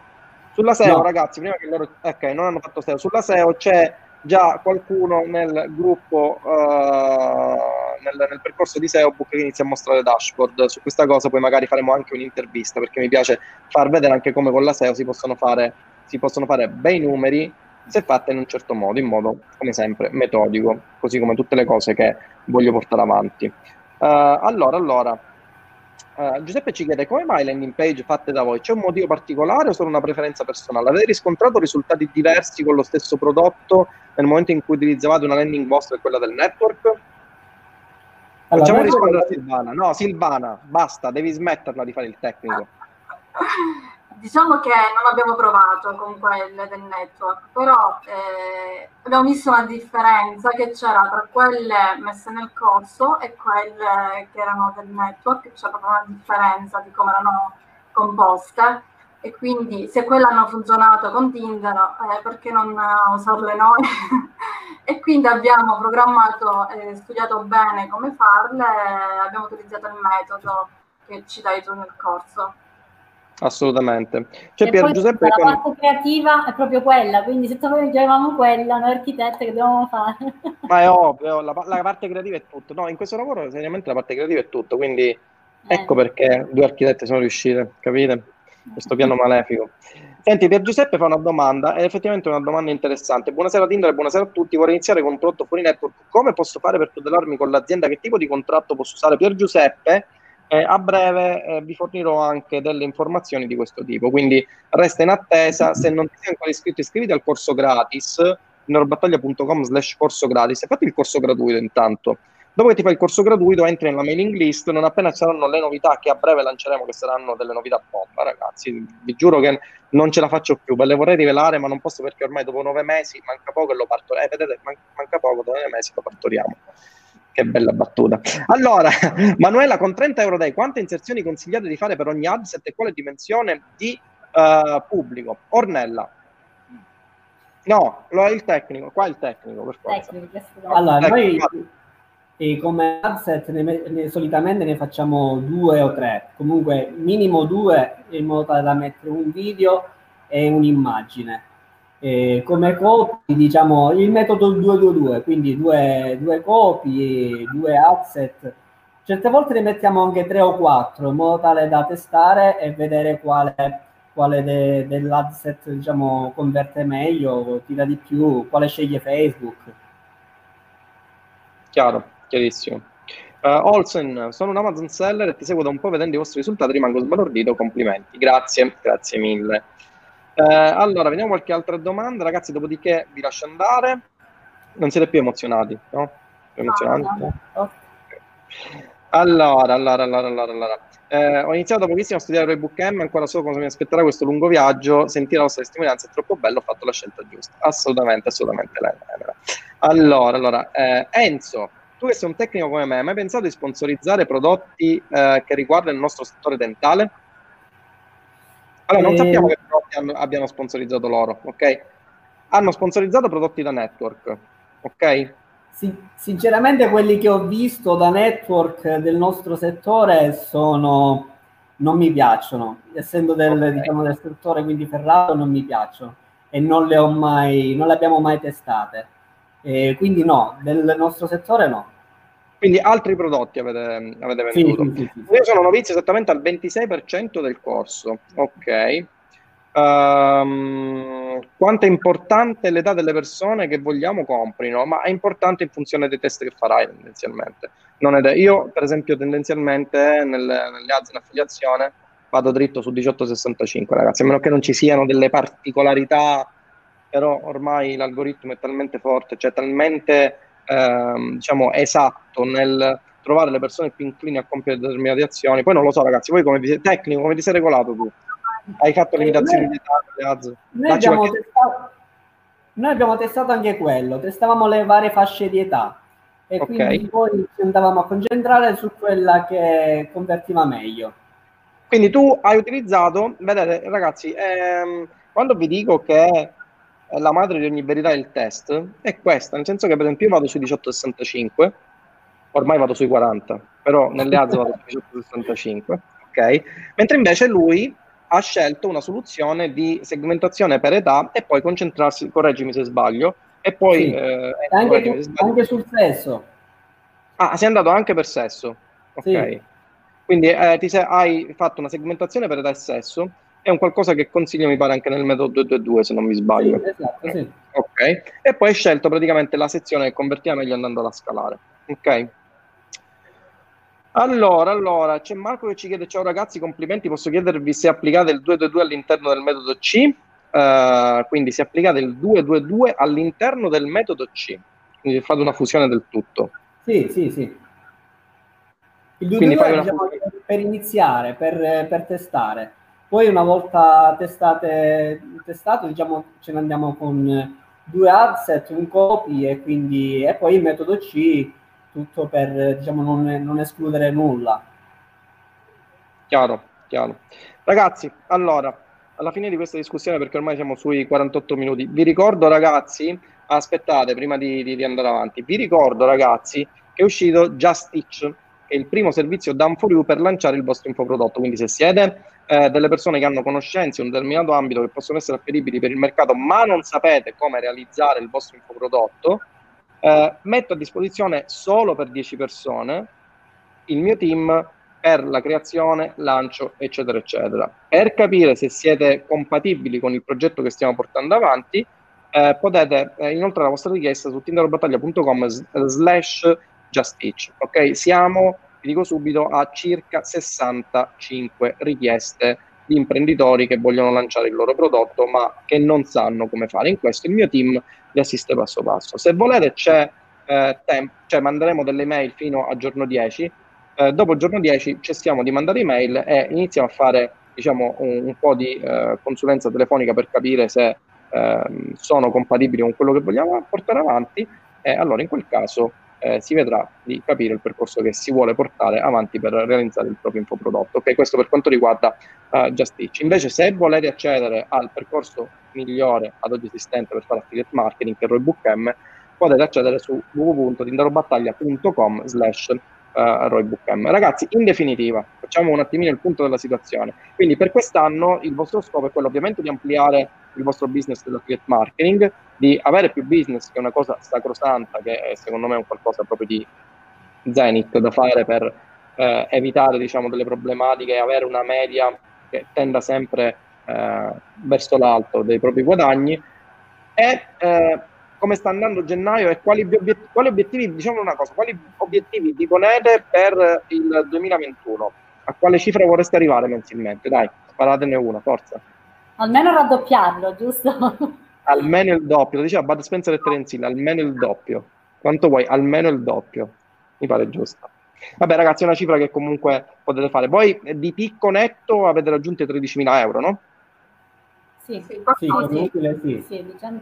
Sulla SEO, no. ragazzi, prima che loro ok, non hanno fatto SEO, sulla SEO c'è già qualcuno nel gruppo, uh, nel, nel, percorso di SEObook che inizia a mostrare dashboard. Su questa cosa poi magari faremo anche un'intervista perché mi piace far vedere anche come con la SEO si possono fare, si possono fare bei numeri se fatte in un certo modo, in modo come sempre metodico, così come tutte le cose che voglio portare avanti. Uh, allora, allora, Uh, Giuseppe ci chiede come mai landing page fatte da voi? C'è un motivo particolare o solo una preferenza personale? Avete riscontrato risultati diversi con lo stesso prodotto nel momento in cui utilizzavate una landing vostra e quella del network? Allora, Facciamo rispondere a Silvana. No, Silvana, basta, devi smetterla di fare il tecnico. Diciamo che non abbiamo provato con quelle del network, però eh, abbiamo visto una differenza che c'era tra quelle messe nel corso e quelle che erano del network, c'è proprio una differenza di come erano composte e quindi se quelle hanno funzionato con Tinder, eh, perché non usarle noi? e quindi abbiamo programmato e studiato bene come farle, abbiamo utilizzato il metodo che ci dai tu nel corso. Assolutamente. Cioè, Pier Giuseppe, la parte con... creativa è proprio quella, quindi se avevamo quella, noi architetti che dobbiamo fare? Ma è ovvio, la, la, parte creativa è tutto. No, in questo lavoro seriamente la parte creativa è tutto, quindi eh. ecco perché due architetti sono riusciti, capite? Questo piano malefico. Senti, Pier Giuseppe fa una domanda, è effettivamente una domanda interessante. Buonasera Tinder e buonasera a tutti. Vorrei iniziare con un prodotto fuori network. Come posso fare per tutelarmi con l'azienda? Che tipo di contratto posso usare? Pier Giuseppe eh, a breve eh, vi fornirò anche delle informazioni di questo tipo, quindi resta in attesa, se non ti sei ancora iscritto iscriviti al corso gratis, neurobattaglia.com slash corso gratis. E fatti il corso gratuito intanto. Dopo che ti fai il corso gratuito entri nella mailing list, non appena ci saranno le novità che a breve lanceremo, che saranno delle novità bomba, ragazzi, vi giuro che non ce la faccio più, ve le vorrei rivelare, ma non posso perché ormai dopo nove mesi manca poco e lo partoriamo, eh, vedete, manca poco, dopo nove mesi lo partoriamo. Che bella battuta. Allora, Manuela, con 30 euro dai, quante inserzioni consigliate di fare per ogni adset e quale dimensione di uh, pubblico? Ornella. No, lo è il tecnico, qua è il tecnico, per forza. Tecnico, allora, noi e come adset ne, ne, solitamente ne facciamo due o tre, comunque minimo due in modo tale da mettere un video e un'immagine. E come copy diciamo il metodo 222, quindi due, due copy, due asset. Certe volte ne mettiamo anche tre o quattro in modo tale da testare e vedere quale, quale de, dell'adset diciamo, converte meglio, tira di più, quale sceglie Facebook. Chiaro chiarissimo. Uh, Olsen, sono un Amazon seller e ti seguo da un po' vedendo i vostri risultati, rimango sbalordito, complimenti. Grazie, grazie mille. Uh, allora, vediamo qualche altra domanda. Ragazzi, dopodiché vi lascio andare. Non siete più emozionati, no? Più emozionati? No, no. Allora, allora, allora, allora, allora. Eh, ho iniziato pochissimo a studiare il Book M, ancora so cosa mi aspetterà questo lungo viaggio. Sentire la vostra testimonianza è troppo bello, ho fatto la scelta giusta. Assolutamente, assolutamente. Allora, allora, eh, Enzo, tu che sei un tecnico come me, hai mai pensato di sponsorizzare prodotti eh, che riguardano il nostro settore dentale? Allora, non eh... sappiamo che prodotti abbiano sponsorizzato loro, ok? Hanno sponsorizzato prodotti da network, ok? Sì, sinceramente quelli che ho visto da network del nostro settore sono non mi piacciono, essendo del, okay. diciamo, del settore quindi ferrato non mi piacciono e non le ho mai, non le abbiamo mai testate. Eh, quindi no, del nostro settore no. Quindi altri prodotti avete, avete venduto. Sì, sì, sì, Io sono novizio esattamente al 26% del corso. Ok. Um, quanto è importante l'età delle persone che vogliamo comprino, ma è importante in funzione dei test che farai tendenzialmente. Io, per esempio, tendenzialmente nelle, nelle ads in affiliazione vado dritto su 1865, ragazzi, a meno che non ci siano delle particolarità però ormai l'algoritmo è talmente forte, cioè talmente ehm, diciamo, esatto nel trovare le persone più inclini a compiere determinate azioni. Poi non lo so, ragazzi, voi come vi, tecnico, come ti sei regolato tu? Hai fatto limitazioni di età? Noi abbiamo, testato, noi abbiamo testato anche quello, testavamo le varie fasce di età e okay. quindi poi ci andavamo a concentrare su quella che convertiva meglio. Quindi tu hai utilizzato, vedete ragazzi, ehm, quando vi dico che la madre di ogni verità il test, è questa, nel senso che per esempio io vado sui 18,65, ormai vado sui 40, però nelle alze vado sui 18,65, ok? Mentre invece lui ha scelto una soluzione di segmentazione per età e poi concentrarsi, correggimi se sbaglio, e poi... Sì. Eh, anche, sbaglio. anche, sul sesso. Ah, sei andato anche per sesso, ok. Sì. Quindi eh, ti sei, hai fatto una segmentazione per età e sesso è un qualcosa che consiglio, mi pare, anche nel metodo 222, se non mi sbaglio. Sì, esatto, sì. Ok. E poi hai scelto praticamente la sezione che convertiva meglio andando a scalare. Ok. Allora, allora, c'è Marco che ci chiede, ciao ragazzi, complimenti, posso chiedervi se applicate il 222 all'interno del metodo C? Uh, quindi se applicate il 222 all'interno del metodo C, quindi fate una fusione del tutto. Sì, sì, sì. Il 222 diciamo, per iniziare, per, per testare poi una volta testate, testato, diciamo, ce ne andiamo con due adset, un copy e quindi e poi il metodo C, tutto per diciamo, non, non escludere nulla. Chiaro, chiaro. Ragazzi, allora, alla fine di questa discussione, perché ormai siamo sui 48 minuti, vi ricordo ragazzi, aspettate prima di, di, di andare avanti, vi ricordo ragazzi che è uscito Just Stitch, che è il primo servizio done for you per lanciare il vostro infoprodotto, quindi se siete eh, delle persone che hanno conoscenze in un determinato ambito che possono essere appetibili per il mercato, ma non sapete come realizzare il vostro infoprodotto, eh, metto a disposizione solo per 10 persone il mio team per la creazione, lancio, eccetera, eccetera. Per capire se siete compatibili con il progetto che stiamo portando avanti, eh, potete eh, inoltrare la vostra richiesta su tinderobattaglia.com slash justteach. Ok, siamo vi dico subito, ha circa 65 richieste di imprenditori che vogliono lanciare il loro prodotto ma che non sanno come fare. In questo il mio team li assiste passo passo. Se volete c'è eh, tempo, cioè manderemo delle email fino a giorno 10, eh, dopo giorno 10 cessiamo di mandare email e iniziamo a fare diciamo, un, un po' di eh, consulenza telefonica per capire se ehm, sono compatibili con quello che vogliamo portare avanti e allora in quel caso eh, si vedrà di capire il percorso che si vuole portare avanti per realizzare il proprio infoprodotto. Ok, questo per quanto riguarda uh, Just Teach. Invece, se volete accedere al percorso migliore ad oggi esistente per fare affiliate marketing, che è Roybook M, potete accedere su www.tindarobattaglia.com slash uh, roybookm. Ragazzi, in definitiva, facciamo un attimino il punto della situazione. Quindi per quest'anno il vostro scopo è quello ovviamente di ampliare il vostro business dell'affiliate marketing, di avere più business, che è una cosa sacrosanta, che secondo me è un qualcosa proprio di zenith da fare per eh, evitare diciamo, delle problematiche e avere una media che tenda sempre eh, verso l'alto dei propri guadagni e eh, come sta andando gennaio e quali, obiet- quali, obiettivi, diciamo una cosa, quali obiettivi vi ponete per il 2021? A quale cifra vorreste arrivare mensilmente? Dai, sparatene una, forza. Almeno raddoppiarlo, giusto? almeno il doppio, lo diceva Bud Spencer e Terence almeno il doppio. Quanto vuoi? Almeno il doppio. Mi pare giusto. Vabbè ragazzi, è una cifra che comunque potete fare. Voi di picco netto avete raggiunto i 13.000 euro, no? Sì, sì, sì, sì. sì. sì diciamo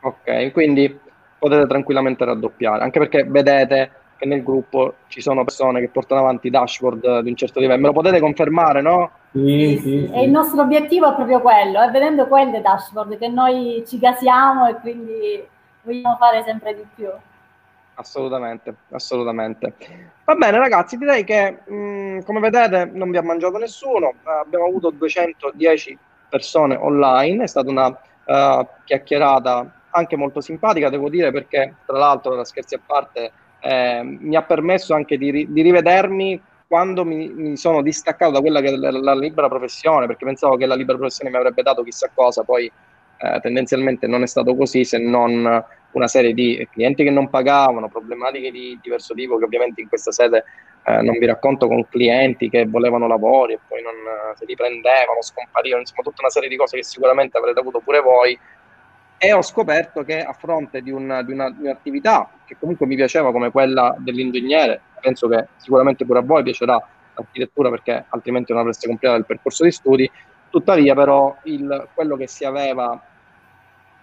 Ok, quindi potete tranquillamente raddoppiare, anche perché vedete che nel gruppo ci sono persone che portano avanti dashboard di un certo livello. Me lo potete confermare, no? Sì, sì, sì. E il nostro obiettivo è proprio quello, è vedendo quelle dashboard che noi ci gasiamo e quindi vogliamo fare sempre di più. Assolutamente, assolutamente. Va bene ragazzi, direi che mh, mm, come vedete non vi ha mangiato nessuno, abbiamo avuto 210 persone online, è stata una uh, chiacchierata anche molto simpatica, devo dire, perché tra l'altro, da scherzi a parte, eh, mi ha permesso anche di, ri- di rivedermi quando mi, mi, sono distaccato da quella che è la, la, libera professione, perché pensavo che la libera professione mi avrebbe dato chissà cosa, poi eh, tendenzialmente non è stato così, se non una serie di clienti che non pagavano, problematiche di diverso tipo che ovviamente in questa sede eh, non vi racconto con clienti che volevano lavori e poi non eh, se li prendevano, scomparivano, insomma tutta una serie di cose che sicuramente avrete avuto pure voi e ho scoperto che a fronte di, una, di, una, di, un'attività che comunque mi piaceva come quella dell'ingegnere, penso che sicuramente pure a voi piacerà l'architettura perché altrimenti non avreste completato il percorso di studi, tuttavia però il, quello che si aveva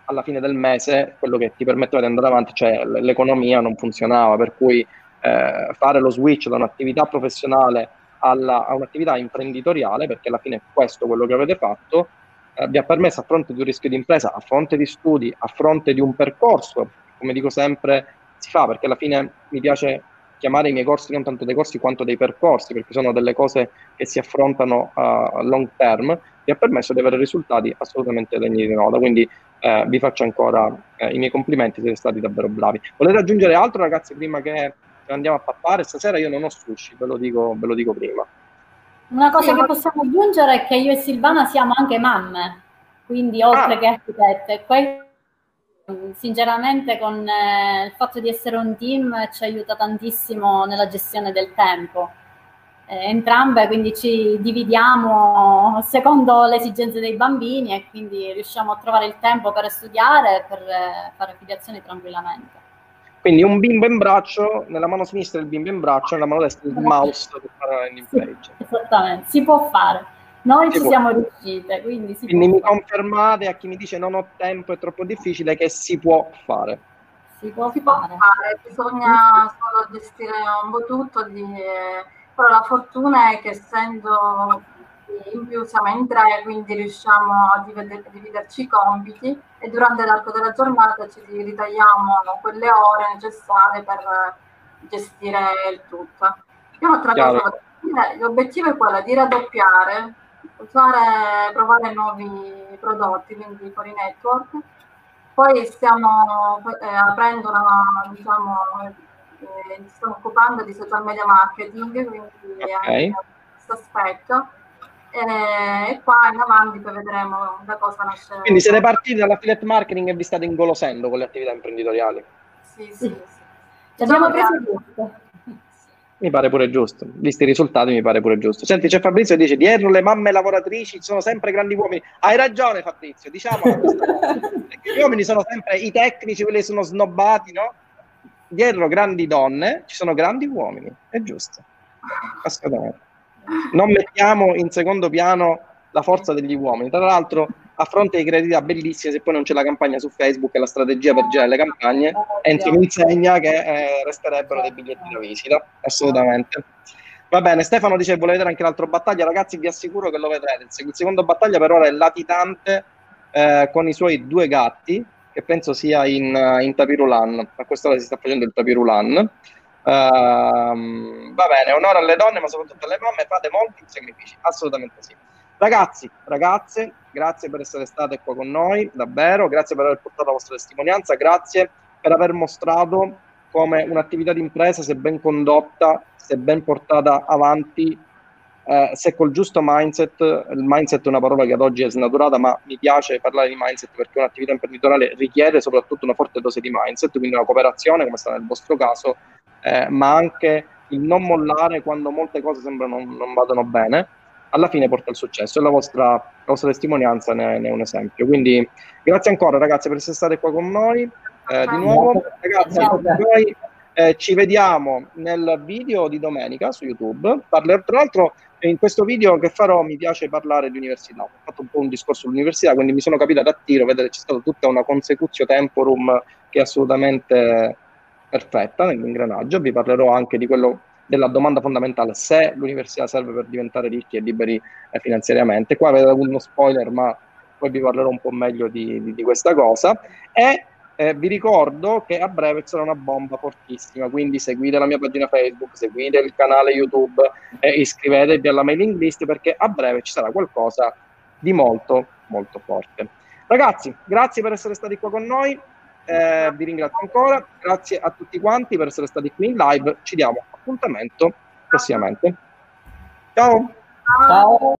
alla fine del mese, quello che ti permetteva di andare avanti, cioè l'economia non funzionava, per cui eh, fare lo switch da un'attività professionale alla, a un'attività imprenditoriale, perché alla fine è questo quello che avete fatto, eh, ha permesso a fronte di un rischio di impresa, a fronte di studi, a fronte di un percorso, come dico sempre, si fa perché alla fine mi piace chiamare i miei corsi non tanto dei corsi quanto dei percorsi, perché sono delle cose che si affrontano a long term, vi ha permesso di avere risultati assolutamente degni di nota. Quindi eh, vi faccio ancora eh, i miei complimenti, siete stati davvero bravi. Volete aggiungere altro, ragazzi, prima che andiamo a pappare? Stasera io non ho sushi, ve lo dico, ve lo dico prima. Una cosa che possiamo aggiungere è che io e Silvana siamo anche mamme, quindi oltre ah. che architette. Poi, sinceramente, con eh, il fatto di essere un team ci aiuta tantissimo nella gestione del tempo. Eh, entrambe quindi ci dividiamo secondo le esigenze dei bambini e quindi riusciamo a trovare il tempo per studiare e per eh, fare affiliazioni tranquillamente. Quindi un bimbo in braccio, nella mano sinistra il bimbo in braccio, nella mano destra il mouse per fare la landing page. Esattamente, si può fare. Noi si ci può. siamo riuscite, quindi, si quindi mi fare. confermate a chi mi dice non ho tempo, è troppo difficile, che si può fare. Si può, si fare. può fare. bisogna solo gestire un po' tutto, di, però la fortuna è che essendo in più siamo in tre, quindi riusciamo a dividerci i compiti e durante l'arco della giornata ci ritagliamo quelle ore necessarie per gestire il tutto. E un'altra Chiaro. cosa, l'obiettivo è quello di raddoppiare, usare, provare nuovi prodotti, quindi fuori network. Poi stiamo eh, aprendo una, diciamo, eh, ci stiamo occupando di social media marketing, quindi okay. anche questo aspetto e qua in avanti poi vedremo da cosa nasce. Quindi siete partiti dall'affiliate marketing e vi state ingolosendo con le attività imprenditoriali? Sì, sì, sì. Ci abbiamo preso tutto. Mi pare pure giusto, visti i risultati mi pare pure giusto. Senti, c'è Fabrizio che dice, dietro le mamme lavoratrici sono sempre grandi uomini. Hai ragione Fabrizio, diciamo Gli uomini sono sempre i tecnici, quelli che sono snobbati, no? Dietro grandi donne ci sono grandi uomini, è giusto. Assolutamente non mettiamo in secondo piano la forza degli uomini. Tra l'altro, a fronte di creatività bellissime, se poi non c'è la campagna su Facebook e la strategia per girare le campagne, Enzo mi insegna che eh, resterebbero dei biglietti da visita. Assolutamente. Va bene, Stefano dice vuole vedere anche l'altro battaglia. Ragazzi, vi assicuro che lo vedrete. Il secondo battaglia per ora è latitante eh, con i suoi due gatti che penso sia in, in Tapirulan, a quest'ora si sta facendo il Tapirulan. Uh, va bene, onore alle donne, ma soprattutto alle mamme, fate molti sacrifici, assolutamente sì. Ragazzi, ragazze, grazie per essere state qua con noi, davvero, grazie per aver portato la vostra testimonianza, grazie per aver mostrato come un'attività di impresa, se ben condotta, se ben portata avanti, eh, se col giusto mindset, il mindset è una parola che ad oggi è snaturata, ma mi piace parlare di mindset perché un'attività imprenditoriale richiede soprattutto una forte dose di mindset, quindi una cooperazione, come sta nel vostro caso, eh, ma anche il non mollare quando molte cose sembrano non, vadano bene alla fine porta al successo e la vostra, la vostra testimonianza ne, ne, è un esempio. Quindi grazie ancora ragazzi per essere state qua con noi. Eh, di nuovo, ragazzi, noi eh, ci vediamo nel video di domenica su YouTube. Parler, tra l'altro, in questo video che farò mi piace parlare di università. Ho fatto un po' un discorso sull'università, quindi mi sono capito da tiro, vedete c'è stata tutta una consecutio temporum che è assolutamente perfetta nell'ingranaggio. Vi parlerò anche di quello della domanda fondamentale se l'università serve per diventare ricchi e liberi eh, finanziariamente. Qua avete uno spoiler, ma poi vi parlerò un po' meglio di, di, di questa cosa. E eh, vi ricordo che a breve sarà una bomba fortissima, quindi seguite la mia pagina Facebook, seguite il canale YouTube e iscrivetevi alla mailing list perché a breve ci sarà qualcosa di molto, molto forte. Ragazzi, grazie per essere stati qua con noi. Eh, vi ringrazio ancora, grazie a tutti quanti per essere stati qui in live. Ci diamo appuntamento prossimamente. Ciao. Ciao.